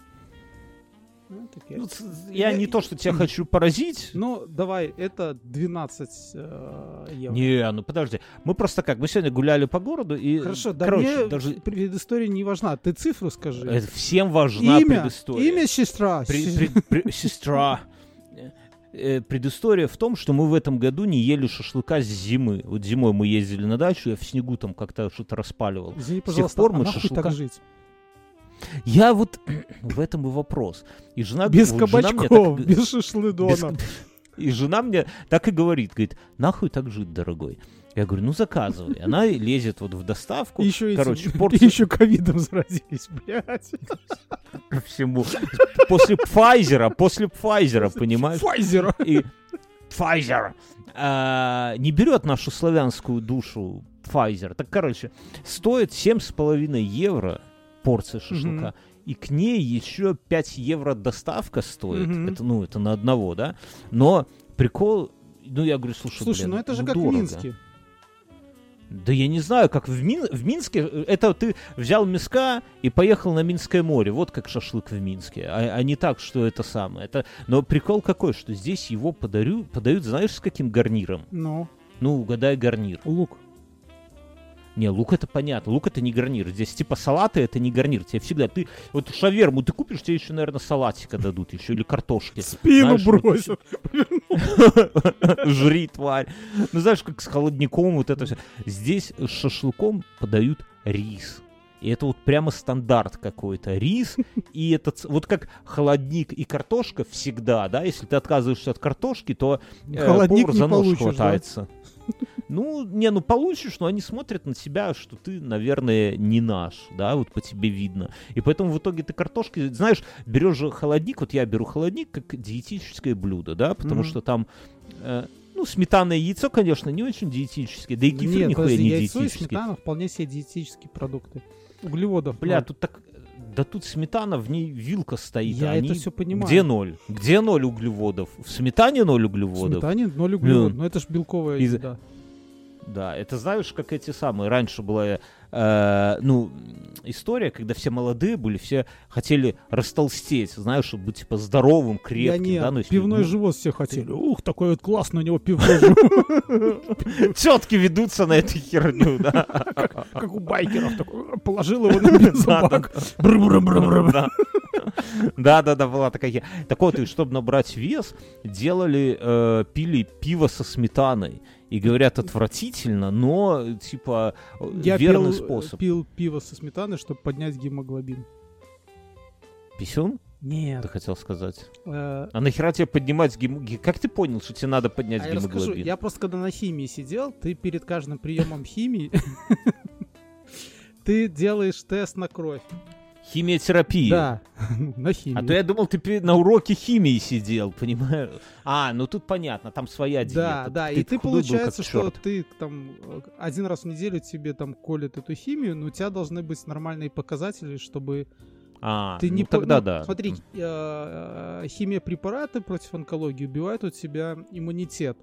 Ну, так я- Ну, Я Я- не то, что тебя хочу поразить. Ну, давай, это 12 э, евро. Не, ну подожди. Мы просто как, мы сегодня гуляли по городу и... Хорошо, да короче, мне даже... предыстория не важна. Ты цифру скажи. Это всем важна имя, предыстория. имя сестра. При- при- при- сестра. Э, Предыстория в том, что мы в этом году не ели шашлыка с зимы. Вот зимой мы ездили на дачу, я в снегу там как-то что-то распаливал. Извини, тех пожалуйста, пор а мы нахуй шашлыка- так жить? Я вот в этом и вопрос. И жена, Без вот жена кабачков, так- без шашлыдона. без- И жена мне так и говорит, говорит, нахуй так жить, дорогой. Я говорю, ну заказывай. Она лезет вот в доставку. Еще Короче, эти, порцию- еще ковидом заразились, блядь. всему. После Пфайзера, после Пфайзера, понимаешь? Файзера. И Pfizer а, не берет нашу славянскую душу Pfizer. Так, короче, стоит 7,5 евро порция шашлыка. и к ней еще 5 евро доставка стоит. Мгм. Это, ну, это на одного, да? Но прикол, ну, я говорю, слушай, Слушай, блин, ну это же как дорого. в Минске. Да я не знаю, как в, Мин- в Минске. э, Это ты взял миска и поехал на Минское море. Вот как шашлык в Минске. А, а не так, что это самое. Это... Но прикол какой, что здесь его подарю, подают, знаешь, с каким гарниром? Ну, Ну, угадай гарнир. лук. Не, лук это понятно. Лук это не гарнир. Здесь типа салаты это не гарнир. Тебе всегда ты вот шаверму ты купишь, тебе еще, наверное, салатика дадут еще или картошки. Спину Знаешь, бросят. Жри, тварь. Ну, знаешь, как с холодником вот это все. Здесь с шашлыком подают рис. И это вот прямо стандарт какой-то. Рис и этот... Вот как холодник и картошка всегда, да? Если ты отказываешься от картошки, то э, Холодник повар за нож получишь, да? Ну, не, ну получишь, но они смотрят на тебя, что ты, наверное, не наш, да, вот по тебе видно. И поэтому в итоге ты картошки, знаешь, берешь же холодник, вот я беру холодник как диетическое блюдо, да, потому Мгм. что там, э, ну, сметана и яйцо, конечно, не очень диетические, да и кефир Нет, нихуя не яйцо и сметана вполне себе диетические продукты. Углеводов. Бля, ноль. тут так, да тут сметана, в ней вилка стоит, Я а это они- все понимаю. Где ноль? Где ноль углеводов? В сметане ноль В углеводов? сметане ноль углеводов. Блин. Ну это ж белковая Из- еда. Да, это знаешь, как эти самые. Раньше была, э, ну, история, когда все молодые были, все хотели растолстеть, знаешь, чтобы быть типа здоровым, крепким, не, да, ну, если- пивной ну, живот все хотели. Ух, такой вот классный у него пивной живот, Тетки ведутся на эту херню, да. как у байкеров. Такой, положил его на бензобак. Бры-бры-бры-бры. Да. Да, да, да, была такая. Так вот, и чтобы набрать вес, делали, э, пили пиво со сметаной. И говорят, отвратительно, но, типа, э, Я верный пил, способ. пил пиво со сметаной, чтобы поднять гемоглобин. Писюн, Нет. ты хотел сказать? Э, А нахера тебе поднимать гем... ге- Как ты понял, что тебе надо поднять А я расскажу, гемоглобин? я просто когда на химии сидел, ты перед каждым приемом химии ты делаешь тест на кровь. Химиотерапия. Да, на химии. А то я думал, ты на уроке химии сидел, понимаешь? А, ну тут понятно, там своя диета. Да, да, и ты был, как получается, что ты там э, один раз в неделю тебе там колят эту химию, но у тебя должны быть нормальные показатели, чтобы А, ты ну не по- тогда ну, да. Смотри, э, химия препараты против онкологии убивают у тебя иммунитет.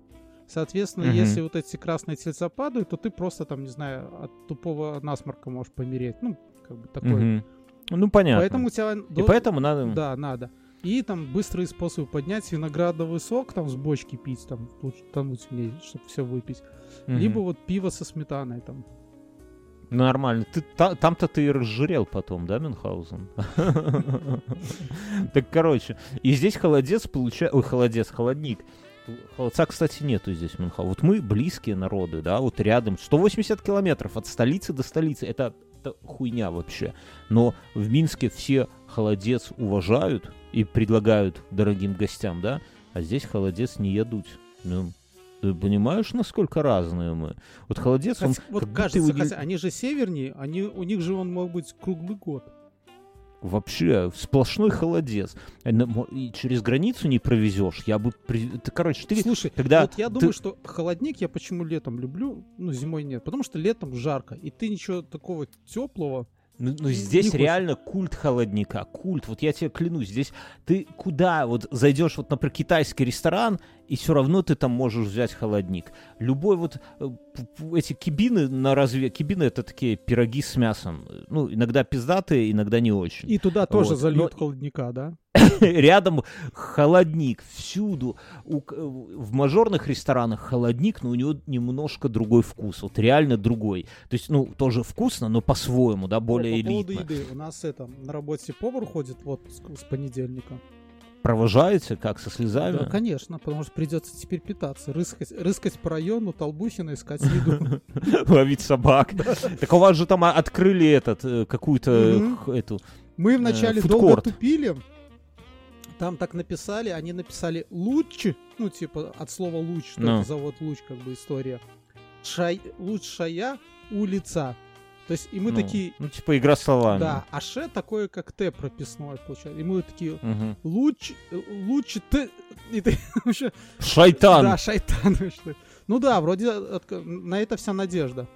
Соответственно, Мгм. если вот эти красные тельца падают, то ты просто там, не знаю, от тупого насморка можешь помереть. Ну, как бы такое. Мгм. Ну понятно. Поэтому у тебя... И поэтому надо... Да, надо. И там быстрые способы поднять виноградовый сок, там с бочки пить, там лучше тонуть в ней, чтобы все выпить. Мгм. Либо вот пиво со сметаной там. Ну, Нормально. Ты, та- там-то ты и разжирел потом, да, Мюнхгаузен? Так, короче, и здесь холодец получается... Ой, холодец, холодник. Холодца, кстати, нету здесь, Мюнхгаузен. Вот мы близкие народы, да, вот рядом. 180 километров от столицы до столицы. Это, это хуйня вообще. Но в Минске все холодец уважают и предлагают дорогим гостям, да, а здесь холодец не едут. Ну, ты понимаешь, насколько разные мы? Вот холодец, он Хотя- вот как будто кажется, не- хотя они же севернее, они, у них же он мог быть круглый год. Вообще, сплошной холодец. Э, И через границу не провезешь. Я бы... Ты, короче, ты... Слушай, когда вот я ты- думаю, что холодник я почему летом люблю, ну зимой нет, потому что летом жарко, и ты ничего такого теплого. Ну, ну, Не здесь хочется. реально культ холодника, культ. Вот я тебе клянусь, здесь ты куда вот зайдешь вот, например, китайский ресторан, и все равно ты там можешь взять холодник. Любой вот э, эти кибины на разве кибины это такие пироги с мясом. Ну иногда пиздатые, иногда не очень. И туда тоже Вот, зальют но- холодника, да? Рядом холодник всюду. У к- в мажорных ресторанах холодник, но у него немножко другой вкус. Вот реально другой. То есть, ну, тоже вкусно, но по-своему, да, более О, по поводу элитно. еды. У нас это, на работе повар ходит вот с, с понедельника. Провожаете как, со слезами? Да, конечно, потому что придется теперь питаться. Рыскать, рыскать по району, Толбухина, искать еду. Ловить собак. Так у вас же там открыли этот, э, какую-то эту... Мы вначале Э, долго фудкорт. тупили. Там так написали, они написали луч, ну типа от слова луч, что Ну. это завод луч, как бы история. Шай, лучшая улица. То есть и мы ну, такие, Ну, типа игра словами. да, а ше такое как Т прописное получается. И мы такие, Мгм. луч, луч Т, и ты вообще, Шайтан! да, шайтан. Ну да, вроде на это вся надежда.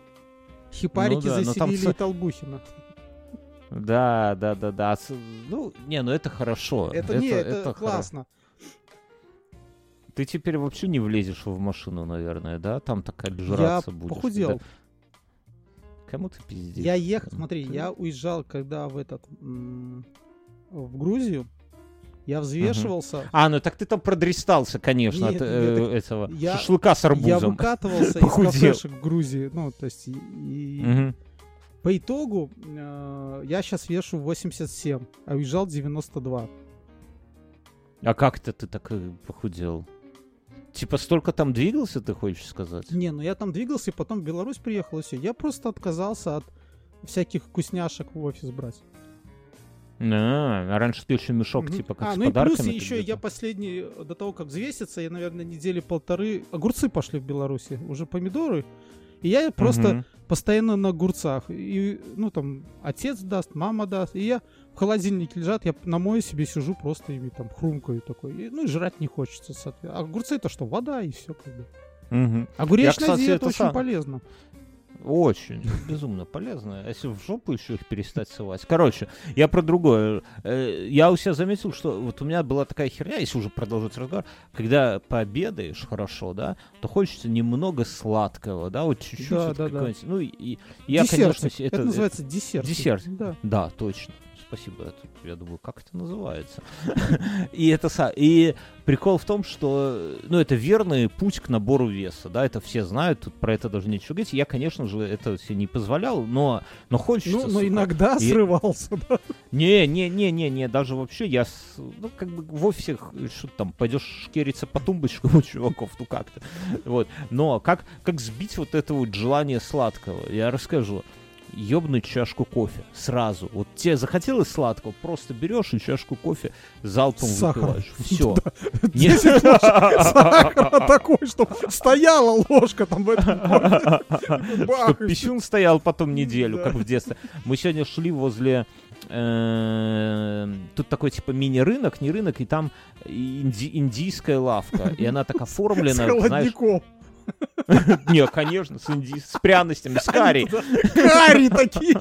Хипарики Ну да, там заселили ц- и Толбухина. Да, да, да, да. С- Ну, не, ну это хорошо. Это, не, это, хоро- классно. Ты теперь вообще не влезешь в машину, наверное, да? Там такая Я жраться будешь. похудел. да? Кому ты пиздишь? Я ехал, смотри, Ты- я уезжал, когда в этот в Грузию. Я взвешивался. А, ну так ты там продрестался, конечно, Нет, от э, нет, этого я- шашлыка с Я арбузом. выкатывался из кафешек в Грузии. Ну, то есть, и- Мгм. по итогу э, я сейчас вешу 87, а уезжал 92. А как это ты так э, похудел? Типа столько там двигался, ты хочешь сказать? Не, ну я там двигался, и потом в Беларусь приехал, и все. Я просто отказался от всяких вкусняшек в офис брать. А, а раньше ты еще мешок, Мгм. типа, как а, с ну и плюс еще где-то- я последний, э, до того, как взвеситься, я, наверное, недели полторы... Огурцы пошли в Беларуси, уже помидоры. И я просто Мгм. постоянно на огурцах. И, ну, там, отец даст, мама даст. И я в холодильнике лежат, я на мое себе сижу, просто ими там хрумкаю такой. И, ну, и жрать не хочется, соответственно. А огурцы это что, вода и все как бы. Мгм. Огуречная кстати, диета это очень сам- полезна. Очень, безумно полезно. А Если в жопу еще их перестать ссылать. Короче, я про другое. Э, Я у себя заметил, что вот у меня была такая херня, если уже продолжить разговор, когда пообедаешь хорошо, да, то хочется немного сладкого, да, вот чуть-чуть. Да, вот да, да. Ну, и, я, Десертик. конечно, се- это, называется десерт. десерт. Да. Да, точно. Спасибо. Это, я думаю, как это называется. и это и прикол в том, что ну это верный путь к набору веса, да, это все знают, тут про это даже нечего говорить. Я, конечно же, это себе не позволял, но но хочется. Ну, но сука. иногда И- срывался, да. Не, не, не, не, не, даже вообще я, с- ну, как бы в офисе, что там, пойдешь шкериться по тумбочкам у чуваков, ну как-то, вот. Но как, как сбить вот это вот желание сладкого, я расскажу. Ёбнуть чашку кофе сразу. Вот тебе захотелось сладкого, просто берешь и чашку кофе залпом С сахаром. выпиваешь. Все. 10 ложек сахара такой, чтобы стояла ложка там в этом кофе. Бах, Чтоб и писюн стоял потом неделю, как в детстве. Мы сегодня шли возле... э, Тут такой типа мини-рынок, не рынок, и там инди- индийская лавка. И она так С оформлена, знаешь... Не, конечно, с, инди- с пряностями, с карри. Карри такие.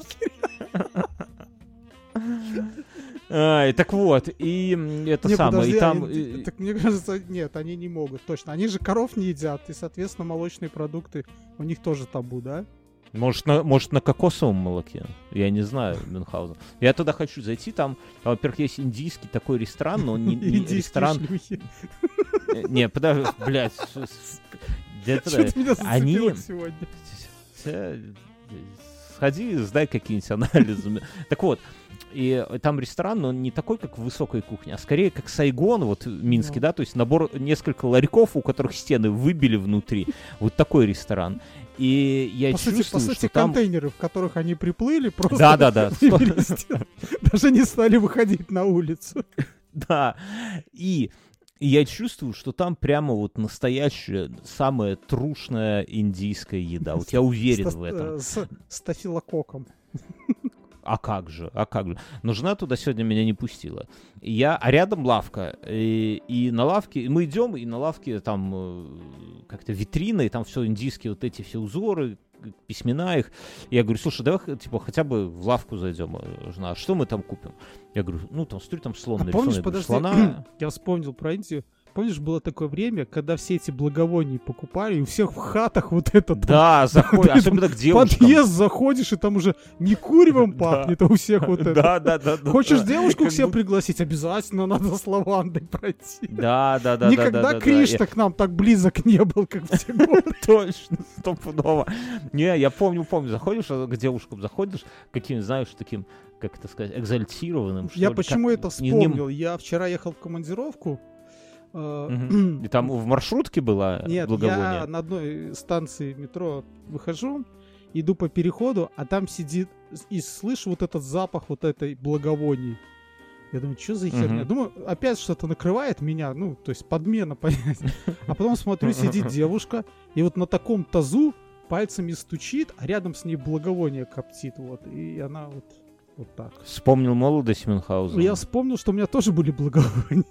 Ай, так вот, и это Не, самое, подожди, и там... они- Так мне кажется, нет, они не могут, точно. Они же коров не едят, и, соответственно, молочные продукты у них тоже табу, да? Может на, может, на кокосовом молоке? Я не знаю, Мюнхгаузен. Я туда хочу зайти, там, во-первых, есть индийский такой ресторан, но он не, не ресторан... Э, Не, подожди, блядь. Где-то- Они- Сходи, сдай какие-нибудь анализы. Так вот, и там ресторан, но он не такой, как в высокой кухне, а скорее как Сайгон, вот Ну. да, то есть набор, несколько ларьков, у которых стены выбили внутри. Вот такой ресторан. И я По сути, по чувствую, сути, что там... контейнеры, в которых они приплыли, просто Да-да-да, выбили стены. даже не стали выходить на улицу. Да. И и я чувствую, что там прямо вот настоящая, самая трушная индийская еда. Вот я уверен в этом. э, С стафилококком. А как же, а как же. Но жена туда сегодня меня не пустила. Я, а рядом лавка. И, и на лавке, и мы идем, и на лавке там э, как-то витрина, и там все индийские вот эти все узоры, письмена их. Я говорю, слушай, давай типа хотя бы в лавку зайдем, э, жена, а что мы там купим? Я говорю, ну там смотрю, там слон А нарисован». помнишь, подожди, слона. я вспомнил про Индию. Помнишь, было такое время, когда все эти благовония покупали, и у всех в хатах вот это там Да, заходит, Ты особенно к девушкам. подъезд заходишь, и там уже не куревом Да. пахнет, а у всех вот это. Да, да, да. Хочешь девушку к себе пригласить, обязательно надо с лавандой пройти. Да, да, да, да, Никогда да, да, да. Кришна к нам так близок не был, как в те годы. Точно, стопудово. Не, я помню, помню, заходишь а к девушкам, заходишь каким, знаешь, таким, как это сказать, экзальтированным, Я ли, почему как- это не- вспомнил? Я вчера ехал в командировку. Э. И там в маршрутке была Нет, благовоние? я на одной станции метро выхожу, иду по переходу, а там сидит и слышу вот этот запах вот этой благовоний. Я думаю, что за херня? Думаю, опять что-то накрывает меня, ну, то есть подмена, понять. А потом смотрю, сидит девушка, и вот на таком тазу пальцами стучит, а рядом с ней благовоние коптит, вот, и она вот, вот так. Вспомнил молодость Мюнхгаузена. Я вспомнил, что у меня тоже были благовония.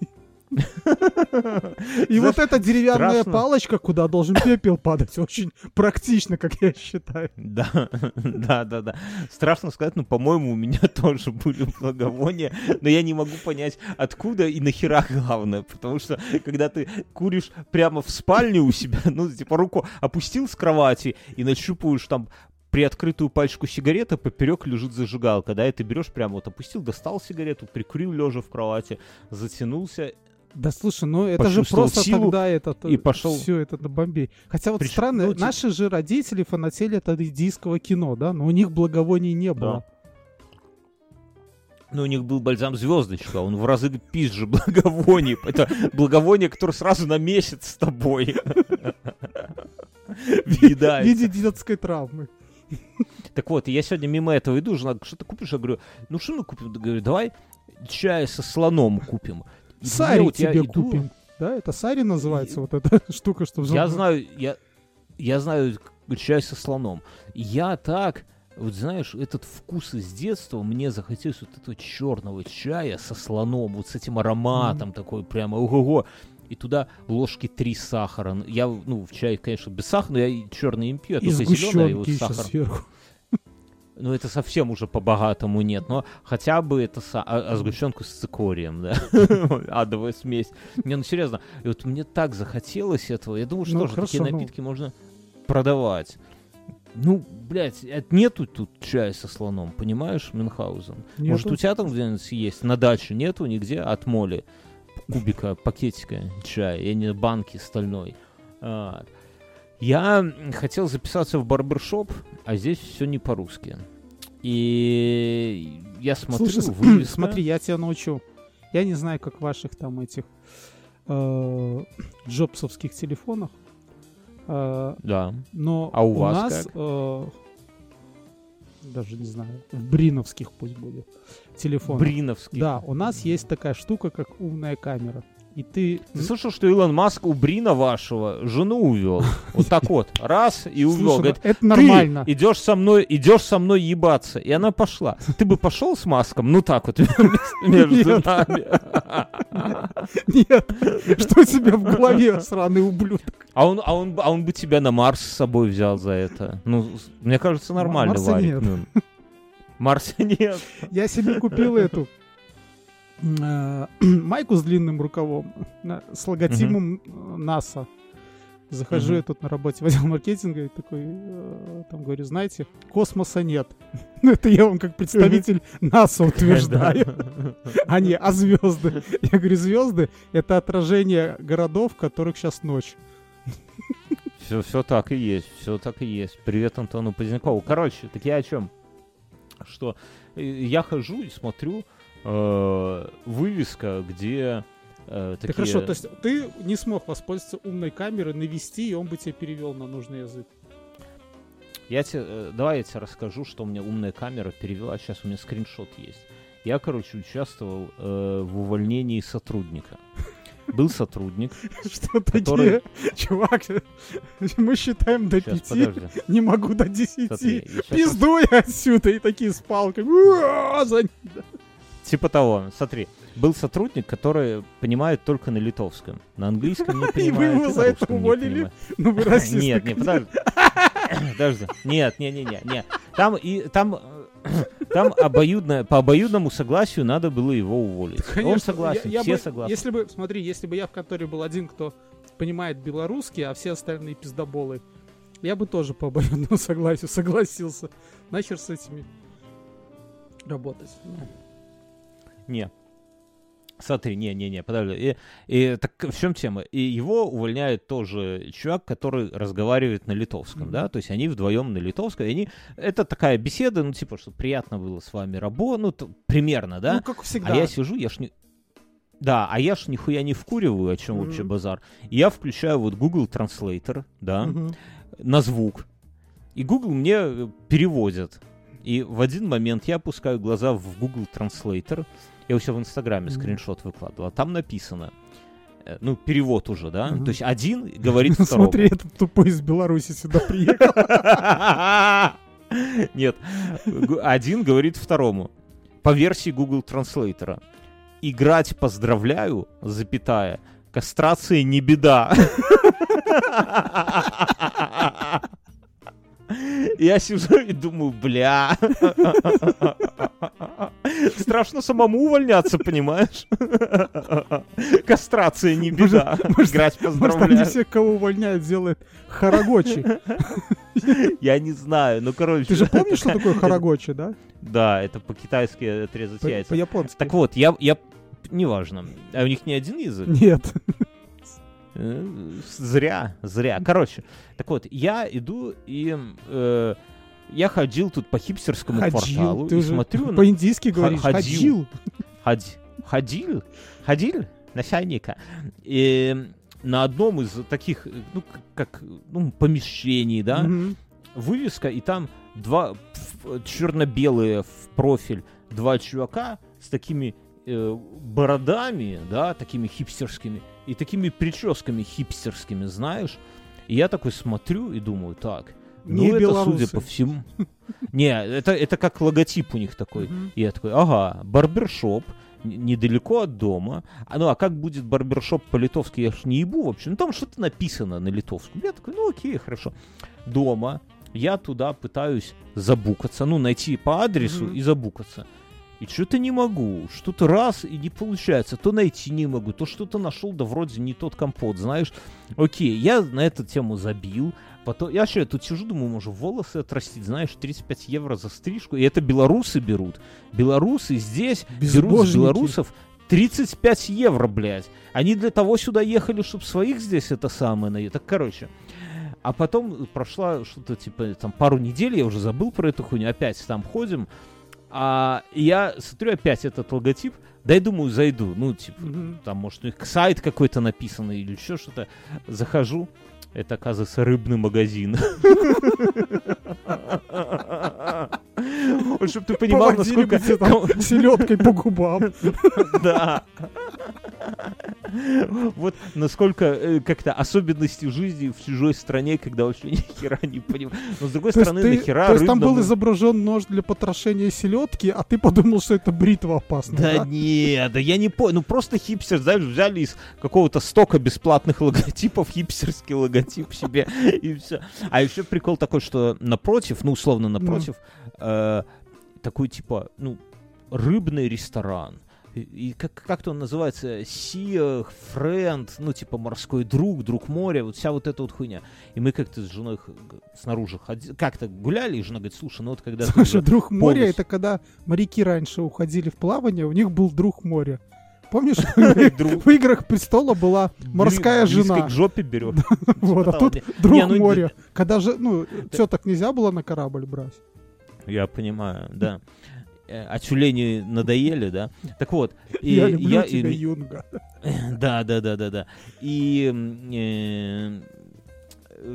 И вот эта деревянная страшно. палочка, куда должен пепел падать, очень практично, как я считаю. Да, да, да, да. Страшно сказать, но, по-моему, у меня тоже были благовония, но я не могу понять, откуда и нахера главное, потому что, когда ты куришь прямо в спальне у себя, ну, типа, руку опустил с кровати и нащупываешь там приоткрытую пачку сигареты, поперек лежит зажигалка, да, и ты берешь прямо вот опустил, достал сигарету, прикурил лежа в кровати, затянулся, Да слушай, ну это же просто силу тогда это и пошел. все это на Бомбей. Хотя вот Причем, странно, ну, наши же родители фанатели от индийского кино, да, но у них благовоний не было. Ну, у них был бальзам звездочка, он в разы пизже благовоний. Это благовоние, которое сразу на месяц с тобой. В виде детской травмы. Так вот, я сегодня мимо этого иду, жена, что ты купишь? Я говорю, ну что мы купим? Говорю, давай чай со слоном купим. И Сари вот тебе иду, купим. Да, это Сари называется, вот эта штука, что... Я знаю, я, я знаю чай со слоном. Я так, вот знаешь, этот вкус из детства, мне захотелось вот этого черного чая со слоном, вот с этим ароматом такой прямо, ого-го. И туда ложки три сахара. Я, ну, в чай, конечно, без сахара, но я и черный не пью, я И только зеленый, и вот сгущенки еще сахар. сверху. Ну, это совсем уже по-богатому нет, но хотя бы это са- а, а сгущенку с цикорием, да, адовая смесь. Не, ну серьезно, и вот мне так захотелось этого, я думаю, что Ну, тоже такие хорошо, ну. напитки можно продавать. Ну, блядь, э, нету тут чая со слоном, понимаешь, Мюнхгаузен? Может, Нету? у тебя там где-нибудь есть? На даче нету нигде от моли кубика, пакетика чая, и не банки стальной. А, Я хотел записаться в барбершоп, а здесь все не по-русски. И я смотрю, Слушай, вывеска. смотри, я тебя научу. Я не знаю, как в ваших там этих э, джобсовских телефонах, э, Да. но А у вас нас, как? э, даже не знаю, в бриновских пусть будет телефонах. Бриновский. Да, у нас есть такая штука, как умная камера. И ты... Ты слышал, что Илон Маск у Брина вашего жену увел? Вот так вот. Раз и увел. Слушай, Говорит, ну, это нормально. Идешь со мной, идешь со мной ебаться. И она пошла. Ты бы пошел с Маском? Ну так вот, между нами. Нет, что у тебя в голове, сраный ублюдок? А он, а, он, а он бы тебя на Марс с собой взял за это. Ну, мне кажется, нормально, Марса Варик. нет. Ну, Марса нет. Я себе купил эту э, майку с длинным рукавом на- с логотипом э, НАСА. Захожу Мгм. я тут на работе в отдел маркетинга и такой, э, там говорю, знаете, космоса нет. Ну, это я вам как представитель НАСА утверждаю. А не, а звезды. Я говорю, звезды — это отражение городов, в которых сейчас ночь. Все, все так и есть, все так и есть. Привет Антону Позднякову. Короче, так я о чем? Что я хожу и смотрю э, вывеска, где э, Так такие... хорошо, то есть ты не смог воспользоваться умной камерой, навести, и он бы тебя перевел на нужный язык. Я тебе, э, давай я тебе расскажу, что у меня умная камера перевела. Сейчас у меня скриншот есть. Я, короче, участвовал э, в увольнении сотрудника. Был сотрудник. Что Который- такие? Чувак, мы считаем до Сейчас, пяти, подожди. не могу до десяти. Пизду я отсюда, и такие с палками. Типа того, смотри. Был сотрудник, который понимает только на литовском. На английском не И понимает. вы его за это уволили? Ну вы расисты. Нет, не, подожди. Подожди. Нет, не, не, не, не. Там и там там обоюдно, по обоюдному согласию надо было его уволить. Конечно, Он согласен, я- я все бы- согласны. Если бы, смотри, если бы я в конторе был один, кто понимает белорусский, а все остальные пиздоболы, я бы тоже по обоюдному согласию согласился. Нахер с этими работать. Не. Смотри, не-не-не, подожди. И, и так в чем тема? И его увольняет тоже чувак, который разговаривает на литовском, Мгм. да? То есть они вдвоем на литовском. И они... Это такая беседа, ну, типа, что приятно было с вами работать, ну, т- примерно, да? Ну, как всегда. А я сижу, я ж не... Да, а я ж нихуя не вкуриваю, о чем Мгм. вообще базар. Я включаю вот Google Translator, да, Мгм. на звук. И Google мне э, переводит. И в один момент я опускаю глаза в Google Translator. Я у себя в Инстаграме скриншот выкладывал. а Там написано, э, ну, перевод уже, да? Мгм. То есть один говорит второму. Смотри, этот тупой из Беларуси сюда приехал. Нет, один говорит второму. По версии Google Транслейтера. играть поздравляю, запятая, кастрация не беда. Я сижу и думаю, бля. Страшно самому увольняться, понимаешь? Кастрация не беда. Играть Может, они поздравляю. всех, кого увольняют, делают харагочи. Я не знаю, ну короче. Ты же помнишь, что такое харагочи, да? Да, это по-китайски отрезать яйца. По-японски. Так вот, я, я... Неважно. А у них не один язык? Нет. Э, Зря, зря. Короче, так вот, я иду и... э, я ходил тут по хипстерскому кварталу Ходил. Ты и смотрю на... по-индийски говоришь. ходил. Ходил. Ходи- Ходил? Ходил? Начальника. И на одном из таких, ну, как, ну, помещений, да, Мгм. вывеска, и там два черно-белые в профиль два чувака с такими э, бородами, да, такими хипстерскими, и такими прическами хипстерскими, знаешь. И я такой смотрю и думаю, так, ну Не это, белорусы. судя по всему... Не, это, это как логотип у них такой. Мгм. И я такой, ага, барбершоп, недалеко от дома. А ну а как будет барбершоп по-литовски, я ж не ебу вообще. Ну там что-то написано на литовском. Я такой, ну окей, хорошо. Дома я туда пытаюсь забукаться, ну найти по адресу Мгм. и забукаться. И что-то не могу, что-то раз и не получается, то найти не могу, то что-то нашел, да вроде не тот компот, знаешь. Окей, я на эту тему забил, потом, я вообще тут сижу, думаю, может волосы отрастить, знаешь, 35 евро за стрижку, и это белорусы берут. Белорусы здесь берут с белорусов 35 евро, блядь. Они для того сюда ехали, чтобы своих здесь это самое. Так, короче. А потом прошла что-то типа там пару недель, я уже забыл про эту хуйню, опять там ходим. А я смотрю опять этот логотип, да и думаю, зайду. Ну, типа, Мгм. там, может, у них сайт какой-то написан или еще что-то. Захожу, это, оказывается, рыбный магазин. Вот, Чтоб ты понимал, насколько... селедкой по губам. Да. Вот насколько э, как-то особенности жизни в чужой стране, когда вообще ни хера не понимаю. Но с другой стороны, нахера то есть там был изображен нож для потрошения селедки, а ты подумал, что это бритва опасная. Да да? нет, да я не понял. Ну просто хипстер, знаешь, взяли из какого-то стока бесплатных логотипов хипстерский логотип себе и все. А еще прикол такой, что напротив, ну условно напротив, э, такой типа, ну, рыбный ресторан. И, как, как-то он называется, Sea Friend, ну, типа морской друг, друг моря, вот вся вот эта вот хуйня. И мы как-то с женой снаружи ходили, как-то гуляли, и жена говорит, слушай, ну вот когда Слушай, друг моря, полностью- это когда моряки раньше уходили в плавание, у них был друг моря. Помнишь, в играх престола была морская жена. к жопе берет. Вот, а тут друг ну, моря. Когда же, ну, все так нельзя было на корабль брать. Я понимаю, да. Э, тюлени надоели, да? Так вот, и Я люблю я- тебя, и- Юнга. Да, да, да, да, да. И э,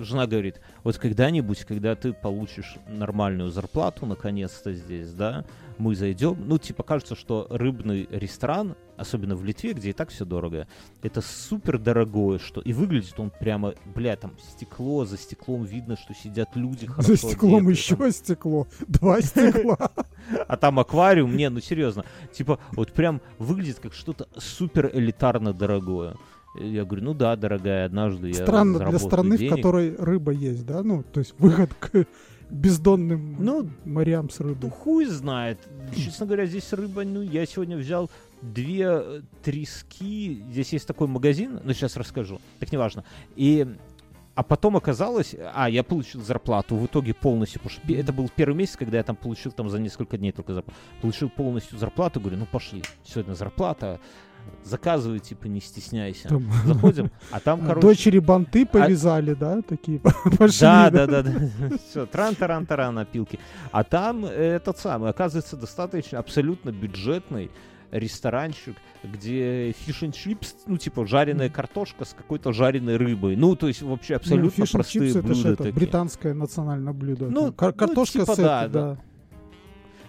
жена говорит, вот когда-нибудь, когда ты получишь нормальную зарплату, наконец-то здесь, да, мы зайдем. Ну, типа, кажется, что рыбный ресторан, особенно в Литве, где и так все дорого, это супер дорогое, что и выглядит он прямо, бля, там стекло, за стеклом видно, что сидят люди хорошо За стеклом одетые, еще там стекло. Два стекла. а там аквариум, не, ну серьезно, типа вот прям выглядит как что-то супер элитарно дорогое. Я говорю, ну да, дорогая, однажды я Странно для страны, в денег. которой рыба есть, да? Ну, то есть выход к бездонным Ну, морям с Ну, рыбой. хуй знает. Честно говоря, здесь рыба, ну, я сегодня взял две э, трески. Здесь есть такой магазин, ну, сейчас расскажу, так неважно. И а потом оказалось, а, я получил зарплату в итоге полностью, потому что это был первый месяц, когда я там получил там за несколько дней только зарплату. Получил полностью зарплату, говорю, ну пошли, сегодня зарплата, заказывай, типа, не стесняйся. Там Заходим, а там, короче... Дочери банты повязали, да? Такие пошли. Да, да, да, да. Все, тран-таран-таран опилки. А там э, этот самый, оказывается, достаточно абсолютно бюджетный ресторанчик, где фиш and чипс, ну, типа, жареная картошка с какой-то жареной рыбой. Ну, то есть, вообще абсолютно простые чипсы, это же блюда это британское национальное блюдо. Ну, ну, картошка типа с да, да. да.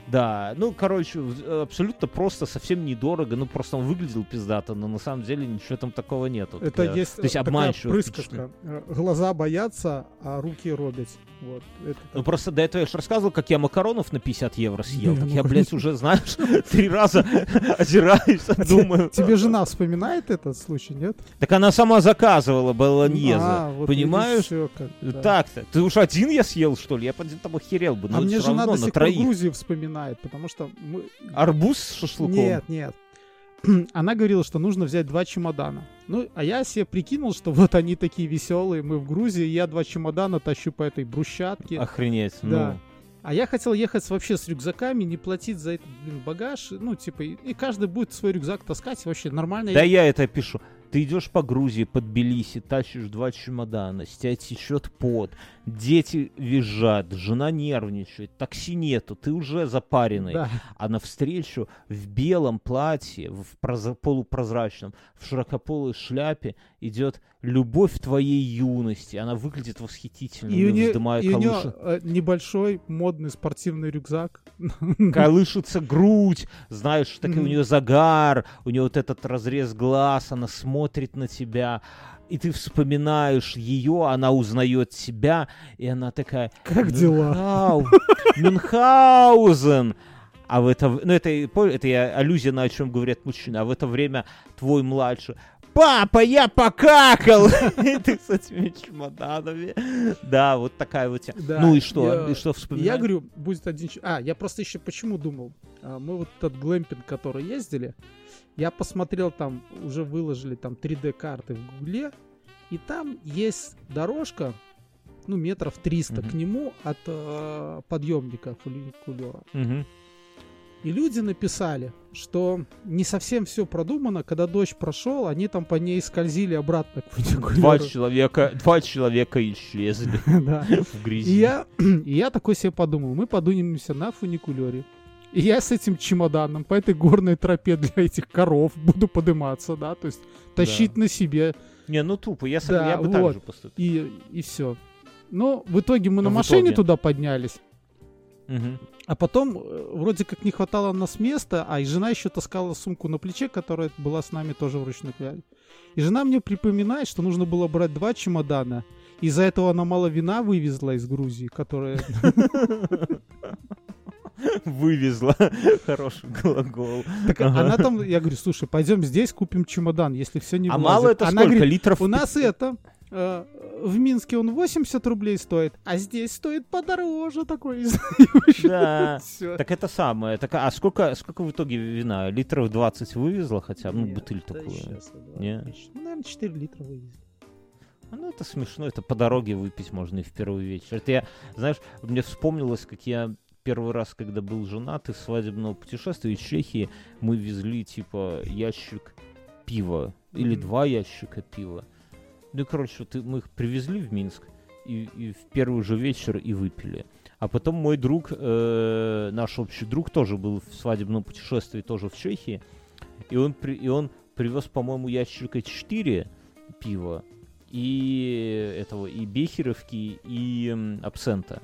Да, ну, короче, в- абсолютно просто, совсем недорого. Ну, просто он выглядел пиздато, но на самом деле ничего там такого нету. Это Такая- есть, то есть э, такая обманчиво присказка. Э, Глаза боятся, а руки робят. Вот. Это Ну так. просто до этого я же рассказывал, как я макаронов на 50 евро съел. Не, так ну, я, блядь, уже, знаешь, три раза озираюсь, думаю. Тебе жена вспоминает этот случай, нет? Так она сама заказывала болоньезе. А, понимаешь? да. Так-то. Ты уж один я съел, что ли? Я под там охерел бы. А мне жена до сих пор. Грузию вспоминает, потому что. Арбуз с шашлыком? Нет, нет. Она говорила, что нужно взять два чемодана. Ну, а я себе прикинул, что вот они такие веселые, мы в Грузии, я два чемодана тащу по этой брусчатке. Охренеть. Да. Ну, А я хотел ехать вообще с рюкзаками, не платить за этот блин, багаж. Ну, типа, и, и каждый будет свой рюкзак таскать. Вообще нормально. Да я это пишу. Ты идешь по Грузии, под Тбилиси, тащишь два чемодана, с тебя течет пот, дети визжат, жена нервничает, такси нету, ты уже запаренный. Да. а навстречу в белом платье, в полупрозрачном, в широкополой шляпе идет любовь твоей юности. Она выглядит восхитительно, И нее, вздымая и у колыши- э, небольшой модный спортивный рюкзак. колышется грудь, знаешь, так и у нее загар, у нее вот этот разрез глаз, она смотрит на тебя. И ты вспоминаешь ее, она узнает себя, и она такая... Как дела? «Мюнхгау- Мюнхгаузен. А в это, ну это, это я аллюзия на о чем говорят мужчины. А в это время твой младший. Папа, я покакал! Ты с этими чемоданами. Да, вот такая вот. Да, Ну и что? я- И что вспоминаешь? Я говорю, будет один... А, я просто еще почему думал? А, Мы вот этот глэмпинг, который ездили, я посмотрел там, уже выложили там 3D-карты в Гугле, и там есть дорожка, ну, метров 300 Мгм. к нему от э, подъемника фуникулера. И люди написали, что не совсем все продумано, когда дождь прошел, они там по ней скользили обратно к Два фуникулеру. человека, два человека исчезли Да. в грязи. И я, такой себе подумал, мы подунимся на фуникулере. И я с этим чемоданом по этой горной тропе для этих коров буду подниматься, да, то есть тащить на себе Не, ну тупо, я, сам- Да, я бы так вот. же поступил. и, и все. Но в итоге мы на В машине итоге. туда поднялись, Мгм. а потом э, вроде как не хватало нас места, а и жена еще таскала сумку на плече, которая была с нами тоже в ручной кляре. И жена мне припоминает, что нужно было брать два чемодана. Из-за этого она мало вина вывезла из Грузии, которая Вывезла. Хороший глагол. Так Ага. она там, я говорю, слушай, пойдем здесь купим чемодан, если все не А влазит. мало это Она сколько? говорит, Литров? у нас это, э, в Минске он 80 рублей стоит, а здесь стоит подороже такой. Да. Так это самое. Так, а сколько, сколько в итоге вина? Литров 20 вывезла хотя бы? Ну, бутыль такую. Ну, наверное, 4 литра вывезли. А, Ну, это смешно, это по дороге выпить можно и в первый вечер. Это я, знаешь, мне вспомнилось, как я первый раз, когда был женат из свадебного путешествия из Чехии, мы везли, типа, ящик пива. Или Мгм. два ящика пива. Ну, короче, вот мы их привезли в Минск, и, и в первый же вечер и выпили. А потом мой друг, э, наш общий друг, тоже был в свадебном путешествии, тоже в Чехии. И он, при, и он привез, по-моему, ящика 4 пива и этого и бехеровки и м, абсента.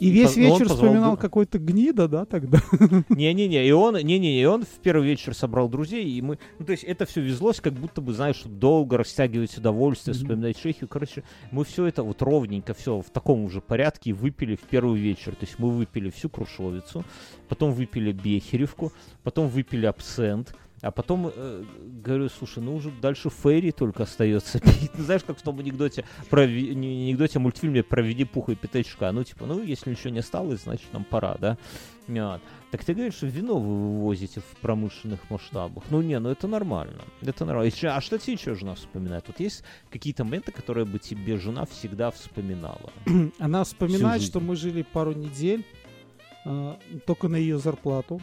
И весь но вечер вспоминал друг- какой-то гнида, да, тогда? Не-не-не, и он, не-не-не, он в первый вечер собрал друзей, и мы, ну, то есть это все везлось, как будто бы, знаешь, долго растягивать удовольствие, Мгм. вспоминать Чехию. Короче, мы все это вот ровненько, все в таком уже порядке выпили в первый вечер. То есть мы выпили всю крушовицу, потом выпили бехеревку, потом выпили абсент, а потом э, говорю, слушай, ну уже дальше Ферри только остается пить. Ну, знаешь, как в том анекдоте про не анекдоте, а мультфильме про Винни-Пуха и Пятачка. Ну, типа, ну, если ничего не осталось, значит, нам пора, да? Вот. Так ты говоришь, что вино вы вывозите в промышленных масштабах. Ну, не, ну это нормально. Это нормально. А что тебе еще жена вспоминает? Вот есть какие-то моменты, которые бы тебе жена всегда вспоминала? Она вспоминает, что мы жили пару недель, э, только на ее зарплату.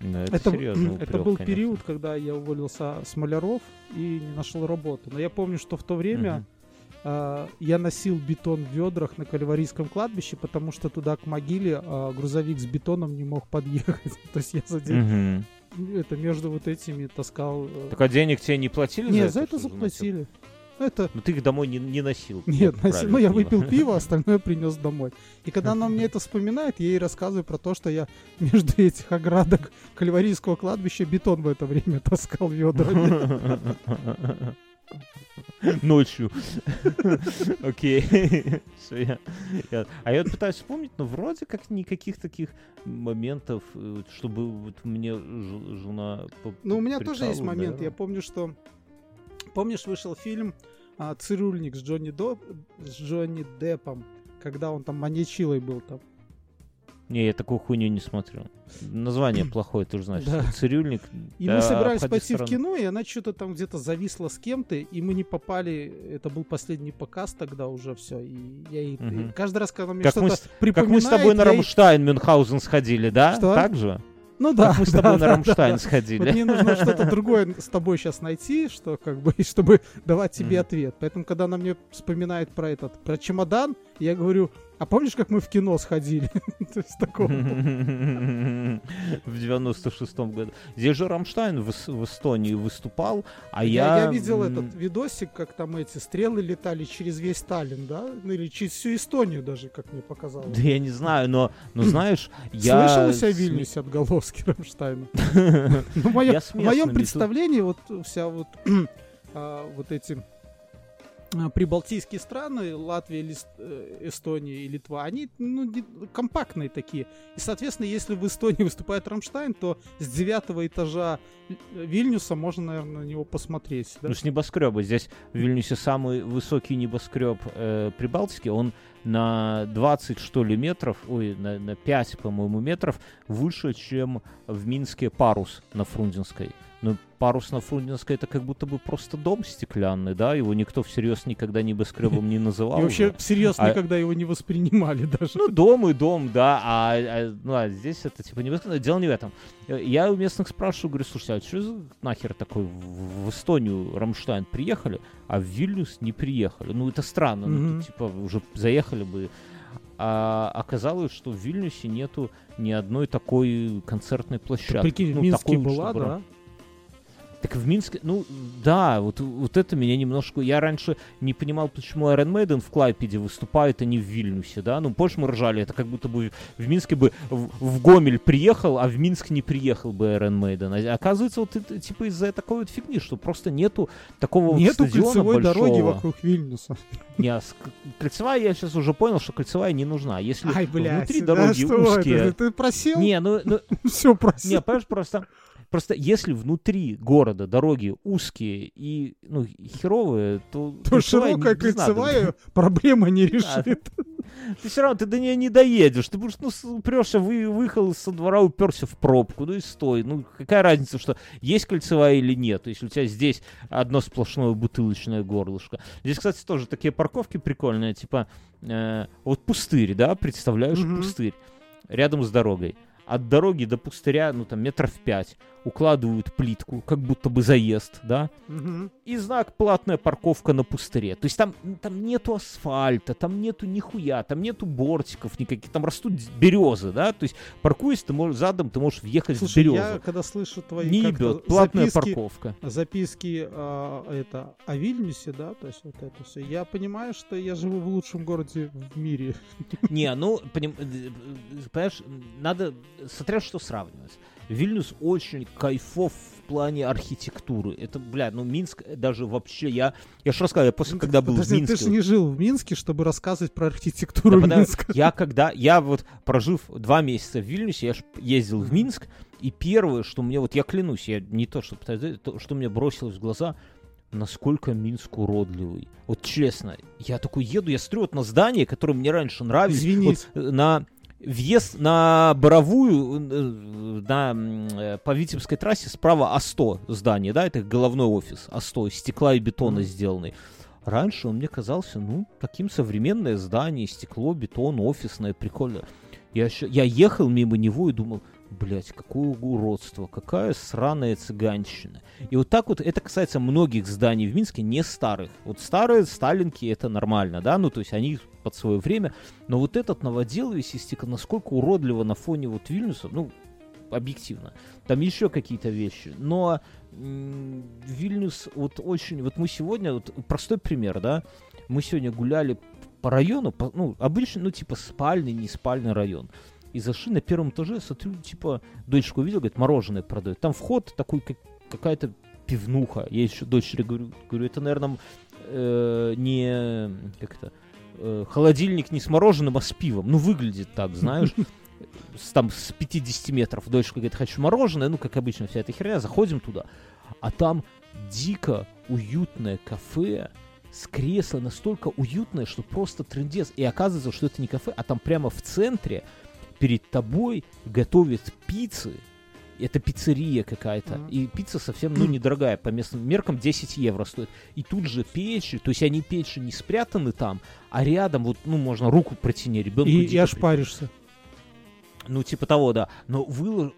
Это, Это, серьезный это был конечно. период, когда я уволился с маляров и не нашел работу. Но я помню, что в то время Мгм. а, я носил бетон в ведрах на Кальварийском кладбище, потому что туда к могиле а, грузовик с бетоном не мог подъехать. То есть я за день Мгм. это между вот этими таскал. э. Так а денег тебе не платили Не, за за это? это что значит? заплатили. Это Но ты их домой не, не носил. Нет, Вот носи- правильно ну я выпил пиво, остальное принес домой. И когда она мне это вспоминает, я ей рассказываю про то, что я между этих оградок Кальварийского кладбища бетон в это время таскал ведрами. Ночью. Окей. А я вот пытаюсь вспомнить, но вроде как никаких таких моментов, э, чтобы вот мне жена... Ну, у меня тоже есть момент. Я помню, что... Помнишь, вышел фильм а, «Цирюльник» с Джонни, До... с Джонни Деппом, когда он там маньячилой был там. Не, я такую хуйню не смотрел. Название плохое, ты же знаешь. Да. Цирюльник. И да, мы собирались пойти в кино, и она что-то там где-то зависла с кем-то, и мы не попали. Это был последний показ тогда уже все. И я ей Мгм. каждый раз, когда мне Как мы что-то с- припоминает, Как мы с тобой на Рамштайн Мюнхгаузен сходили, да? Что? Так же? Ну да, Как мы с да, тобой на да, Рамштайн да. Вот сходили. мне нужно что-то другое с тобой сейчас найти, что как бы, чтобы давать тебе Мгм. ответ. Поэтому, когда она мне вспоминает про этот, про чемодан, я говорю, а помнишь, как мы в кино сходили? То есть такого. В 96-м году. Здесь же Рамштайн в, Эс- в Эстонии выступал, а Я, я... я видел этот видосик, как там эти стрелы летали через весь Таллин, да? Ну или через всю Эстонию даже, как мне показалось. Да я не знаю, но, но знаешь, я... Слышал у себя в Вильнюсе отголоски Рамштайна? Ну, в моем- представлении вот вся вот, а, вот эти прибалтийские страны, Латвия, Лис- э, Эстония и Литва, они ну, компактные такие. И, соответственно, если в Эстонии выступает Рамштайн, то с девятого этажа Вильнюса можно, наверное, на него посмотреть. да? Ну, с небоскреба. Здесь в Вильнюсе самый высокий небоскреб э, Прибалтики. Он на 20, что ли, метров, ой, на, на 5, по-моему, метров выше, чем в Минске парус на Фрунзенской. Ну, парус на Фрунзенской это как будто бы просто дом стеклянный, да? Его никто всерьез никогда небоскребом не называл. И вообще всерьез А- никогда его не воспринимали даже. Ну, дом и дом, да, а, а, ну, а здесь это типа не высказано. Дело не в этом. Я у местных спрашиваю, говорю, слушайте, а что нахер такой в, Эстонию Рамштайн приехали, а в Вильнюс не приехали? Ну, это странно, ну, типа, уже заехали бы. А оказалось, что в Вильнюсе нету ни одной такой концертной площадки. Прикинь, в Ну, Минске такой, была, чтобы да? Так в Минске, ну да, вот, вот это меня немножко... Я раньше не понимал, почему Iron Maiden в Клайпеде выступает, а не в Вильнюсе, да? Ну, позже мы ржали, это как будто бы в Минске бы в, в Гомель приехал, а в Минск не приехал бы Iron Maiden. А оказывается, вот это типа из-за такой вот фигни, что просто нету такого вот Нету стадиона кольцевой дороги вокруг Вильнюса. Не, а кольцевая, я сейчас уже понял, что кольцевая не нужна. Если Ай, блядь, внутри да дороги узкие... это? Ты просил? Не, ну, ну Все просил. не, понимаешь, просто, просто если внутри города дороги узкие и ну, херовые, то... То широкая не кольцевая проблема не решит. Ты все равно ты до нее не доедешь. Ты будешь, ну, упрешься, вы, выехал со двора, уперся в пробку, ну и стой. Ну, какая разница, что есть кольцевая или нет, если у тебя здесь одно сплошное бутылочное горлышко. Здесь, кстати, тоже такие парковки прикольные, типа, э, вот пустырь, да, представляешь, Мгм. пустырь, рядом с дорогой. От дороги до пустыря, ну, там, метров пять. Укладывают плитку, как будто бы заезд, да, Мгм. и знак «Платная парковка на пустыре». То есть там, там нету асфальта, там нету нихуя, там нету бортиков никаких, там растут березы, да, то есть паркуясь, ты можешь, задом ты можешь въехать в Слушай, березу. я когда слышу твои Не ебет, платная записки, парковка. записки а, это, о Вильнюсе, да, то есть вот это все, я понимаю, что я живу в лучшем городе в мире. Не, ну, поним- э, э, понимаешь, надо, смотря что сравнивать. Вильнюс очень кайфов в плане архитектуры. Это, бля, ну, Минск даже вообще, я, я же рассказывал, я после, когда был в Ну, Подожди, Минске... ты же не жил в Минске, чтобы рассказывать про архитектуру Да, Минска. Я когда, я вот прожив два месяца в Вильнюсе, я ж ездил в Минск, и первое, что мне, вот я клянусь, я не то, что пытаюсь, то, что мне бросилось в глаза, насколько Минск уродливый. Вот честно, я такой еду, я смотрю вот на здание, которое мне раньше нравилось. Извинись. Вот, э, на въезд на Боровую, э, на, э, по Витебской трассе справа А100 здание, да, это головной офис А100, из стекла и бетона Мгм. сделанный. Раньше он мне казался, ну, таким современное здание, стекло, бетон, офисное, прикольно. Я, ща- я ехал мимо него и думал, блять, какое уродство, какая сраная цыганщина. И вот так вот, это касается многих зданий в Минске, не старых. Вот старые сталинки, это нормально, да, ну, то есть они под свое время. Но вот этот новодел весь из стекла, насколько уродливо на фоне вот Вильнюса, ну, объективно. Там еще какие-то вещи. Но Вильнюс вот очень... Вот мы сегодня... Вот простой пример, да? Мы сегодня гуляли по району, по- ну, обычно, ну, типа спальный, не спальный район. И зашли на первом этаже, смотрю, типа, дочку увидел, говорит, мороженое продают. Там вход такой, как какая-то пивнуха. Я еще дочери говорю, говорю это, наверное, э, не... Как это? Э, холодильник не с мороженым, а с пивом. Ну, выглядит так, знаешь. С, там с 50 метров. Дочка говорит, хочу мороженое. Ну, как обычно, вся эта херня. Заходим туда. А там дико уютное кафе с кресла настолько уютное, что просто трендец. И оказывается, что это не кафе, а там прямо в центре перед тобой готовят пиццы. Это пиццерия какая-то. Мгм. И пицца совсем, ну, недорогая. По местным меркам 10 евро стоит. И тут же печи, то есть они печи не спрятаны там, а рядом вот, ну, можно руку протяни ребенку. И, и дико ошпаришься. ну, типа того, да. Но вы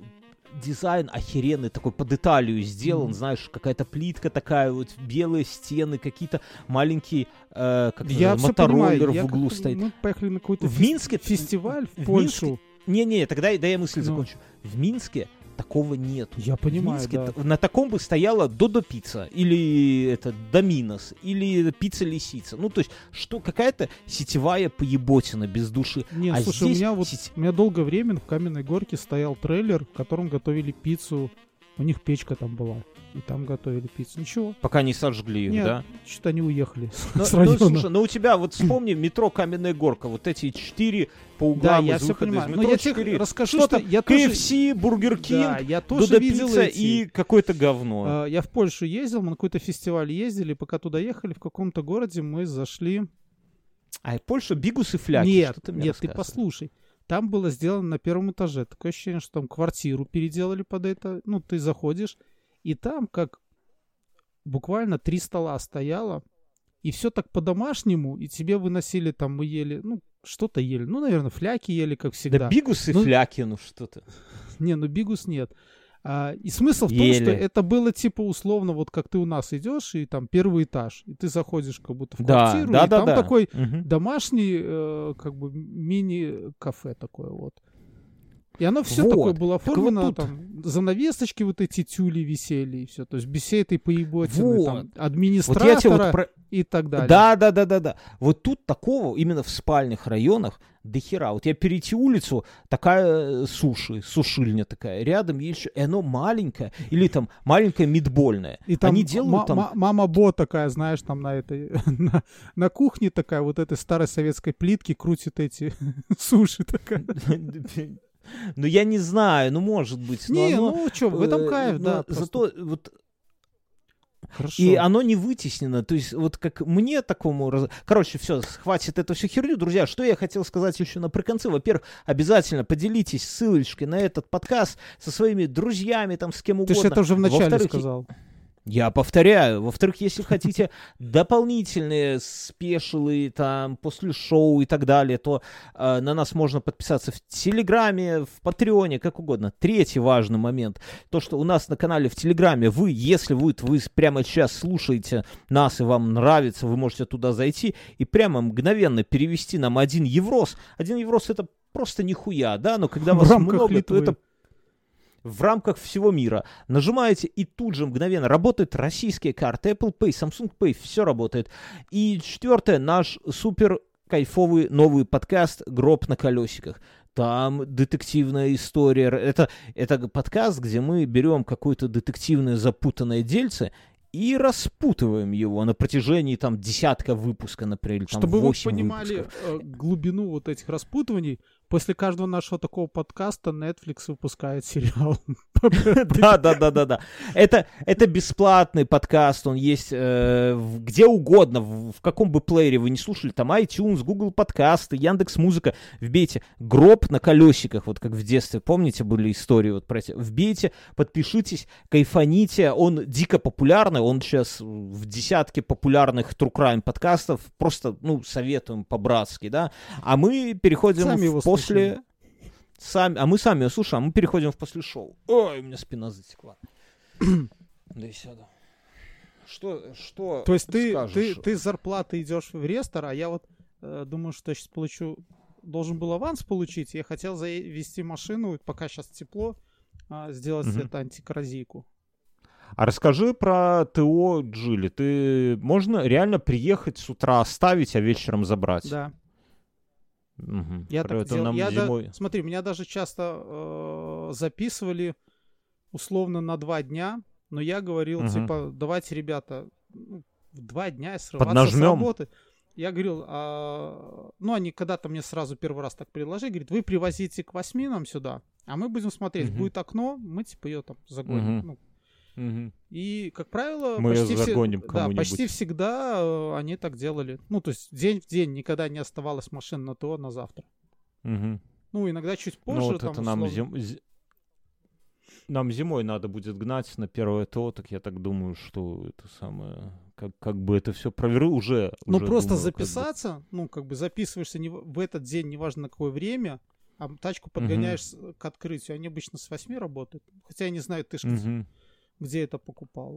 дизайн охеренный, такой под Италию сделан, Мгм. знаешь, какая-то плитка такая, вот белые стены, какие-то маленькие, э, как Я мотороллер я в углу как-то- стоит. Мы поехали на какой-то В Минске- фестиваль в, в Польшу. Не-не, тогда да я мысль Ну. закончу. В Минске такого нету. Я понимаю, Минске да. на таком бы стояла Додо пицца или это Доминос или пицца лисица. Ну то есть что какая-то сетевая поеботина без души. Не, А слушай, у меня вот сеть- у меня долгое время в Каменной Горке стоял трейлер, в котором готовили пиццу. У них печка там была. И там готовили пиццу. Ничего. Пока не сожгли их, Нет, да? что-то они уехали Ну, с ну, района. слушай, ну у тебя вот вспомни метро Каменная Горка, вот эти четыре по углам да, я из все выхода из понимаю. Но метро я тебе расскажу, Что что я тоже... KFC, Burger Да, Кинг, я тоже Додо видел пицца эти. и какое-то говно. А, Я в Польшу ездил, мы на какой-то фестиваль ездили, пока туда ехали, в каком-то городе мы зашли... А, Польша, бигус и фляки. нет, что ты мне нет, ты послушай. Там было сделано на первом этаже. Такое ощущение, что там квартиру переделали под это. Ну, ты заходишь, и там как буквально три стола стояло, и все так по-домашнему, и тебе выносили там, мы ели, ну, что-то ели. Ну, наверное, фляки ели, как всегда. Да бигус и Ну, фляки, ну что ты. Не, ну бигус нет. А, и смысл в том, что Ели. это было типа условно, вот как ты у нас идешь, и там первый этаж, и ты заходишь как будто в Да, квартиру, да, и да, там да. такой Мгм. домашний, э, как бы мини-кафе такое вот. И оно все Вот. такое было Так вот оформлено, тут- там занавесочки вот эти тюли висели и все, то есть без всей этой поеботины, там, Вот. Вот администратора я тебе вот про... и так далее. Да, да, да, да, да. Вот тут такого именно в спальных районах до хера. Вот я перейти улицу, такая э, суши, сушильня такая, рядом есть еще, и оно маленькое, или там маленькое мидбольное. И там Они делают там... ма- мама Бо такая, знаешь, там на этой на, на кухне такая вот этой старой советской плитки крутит эти суши такая. Ну, я не знаю, ну, может быть. Не, оно, ну что, в этом э, кайф, да. Зато вот Хорошо. И оно не вытеснено. То есть, вот как мне такому... раз- Короче, все, хватит эту всю херню. Друзья, что я хотел сказать еще на приконце. Во-первых, обязательно поделитесь ссылочкой на этот подкаст со своими друзьями, там, с кем Ты угодно. же это уже вначале сказал. Я повторяю. Во-вторых, если хотите дополнительные спешилы там после шоу и так далее, то э, на нас можно подписаться в Телеграме, в Патреоне, как угодно. Третий важный момент. То, что у нас на канале в Телеграме вы, если вы, вы прямо сейчас слушаете нас и вам нравится, вы можете туда зайти и прямо мгновенно перевести нам один еврос. Один еврос это просто нихуя, да, но когда вас много, то Литвы. это в рамках всего мира. Нажимаете и тут же мгновенно работают российские карты, Apple Pay, Samsung Pay, все работает. И четвертое, наш супер кайфовый новый подкаст «Гроб на колесиках». Там детективная история. Это, это подкаст, где мы берем какое-то детективное запутанное дельце и распутываем его на протяжении там десятка выпуска, например, там Чтобы вы 8 понимали выпусков. э, глубину вот этих распутываний, после каждого нашего такого подкаста Netflix выпускает сериал. Да, да, да, да, да. Это, это бесплатный подкаст, он есть э, где угодно, в, в каком бы плеере вы не слушали, там iTunes, Google подкасты, Яндекс Музыка, вбейте гроб на колесиках, вот как в детстве, помните, были истории вот про эти, вбейте, подпишитесь, кайфаните, он дико популярный, он сейчас в десятке популярных True Crime подкастов, просто, ну, советуем по-братски, да, а мы переходим Сами в его после... Сами, а мы сами ее слушаем, а мы переходим в после шоу. Ой, у меня спина затекла. Да и сяду. Что, что То есть ты, скажешь? ты, ты с зарплаты идешь в рестор, а я вот э, думаю, что я сейчас получу, должен был аванс получить. Я хотел завести машину, пока сейчас тепло, а, сделать Мгм. это антикоррозийку. А расскажи про ТО Джили. Ты можно реально приехать с утра оставить, а вечером забрать? Да. Мгм. Я Про так делал. да-. Смотри, меня даже часто э, записывали условно на два дня, но я говорил, Мгм. типа, давайте, ребята, ну, в два дня срываться с Поднажмем. работы. Я говорил, а, ну, они когда-то мне сразу первый раз так предложили, говорит, вы привозите к восьми нам сюда, а мы будем смотреть, Мгм. будет окно, мы, типа, ее там загоним. Мгм. Ну, Мгм. и, как правило, Мы почти, все- загоним да, кому-нибудь. почти всегда э, они так делали. Ну, то есть день в день никогда не оставалась машина на ТО на завтра. Мгм. Ну, иногда чуть позже. Ну вот там, это нам, условно. зим- зи- нам зимой надо будет гнать на первое ТО, так я так думаю, что это самое... Как, как бы это все проверю уже. Ну, уже просто думаю, как бы. записаться, ну, как бы записываешься не в этот день, неважно на какое время, а тачку подгоняешь с- к открытию. Они обычно с 8 работают. Хотя я не знаю, ты ж Мгм. Где это покупал.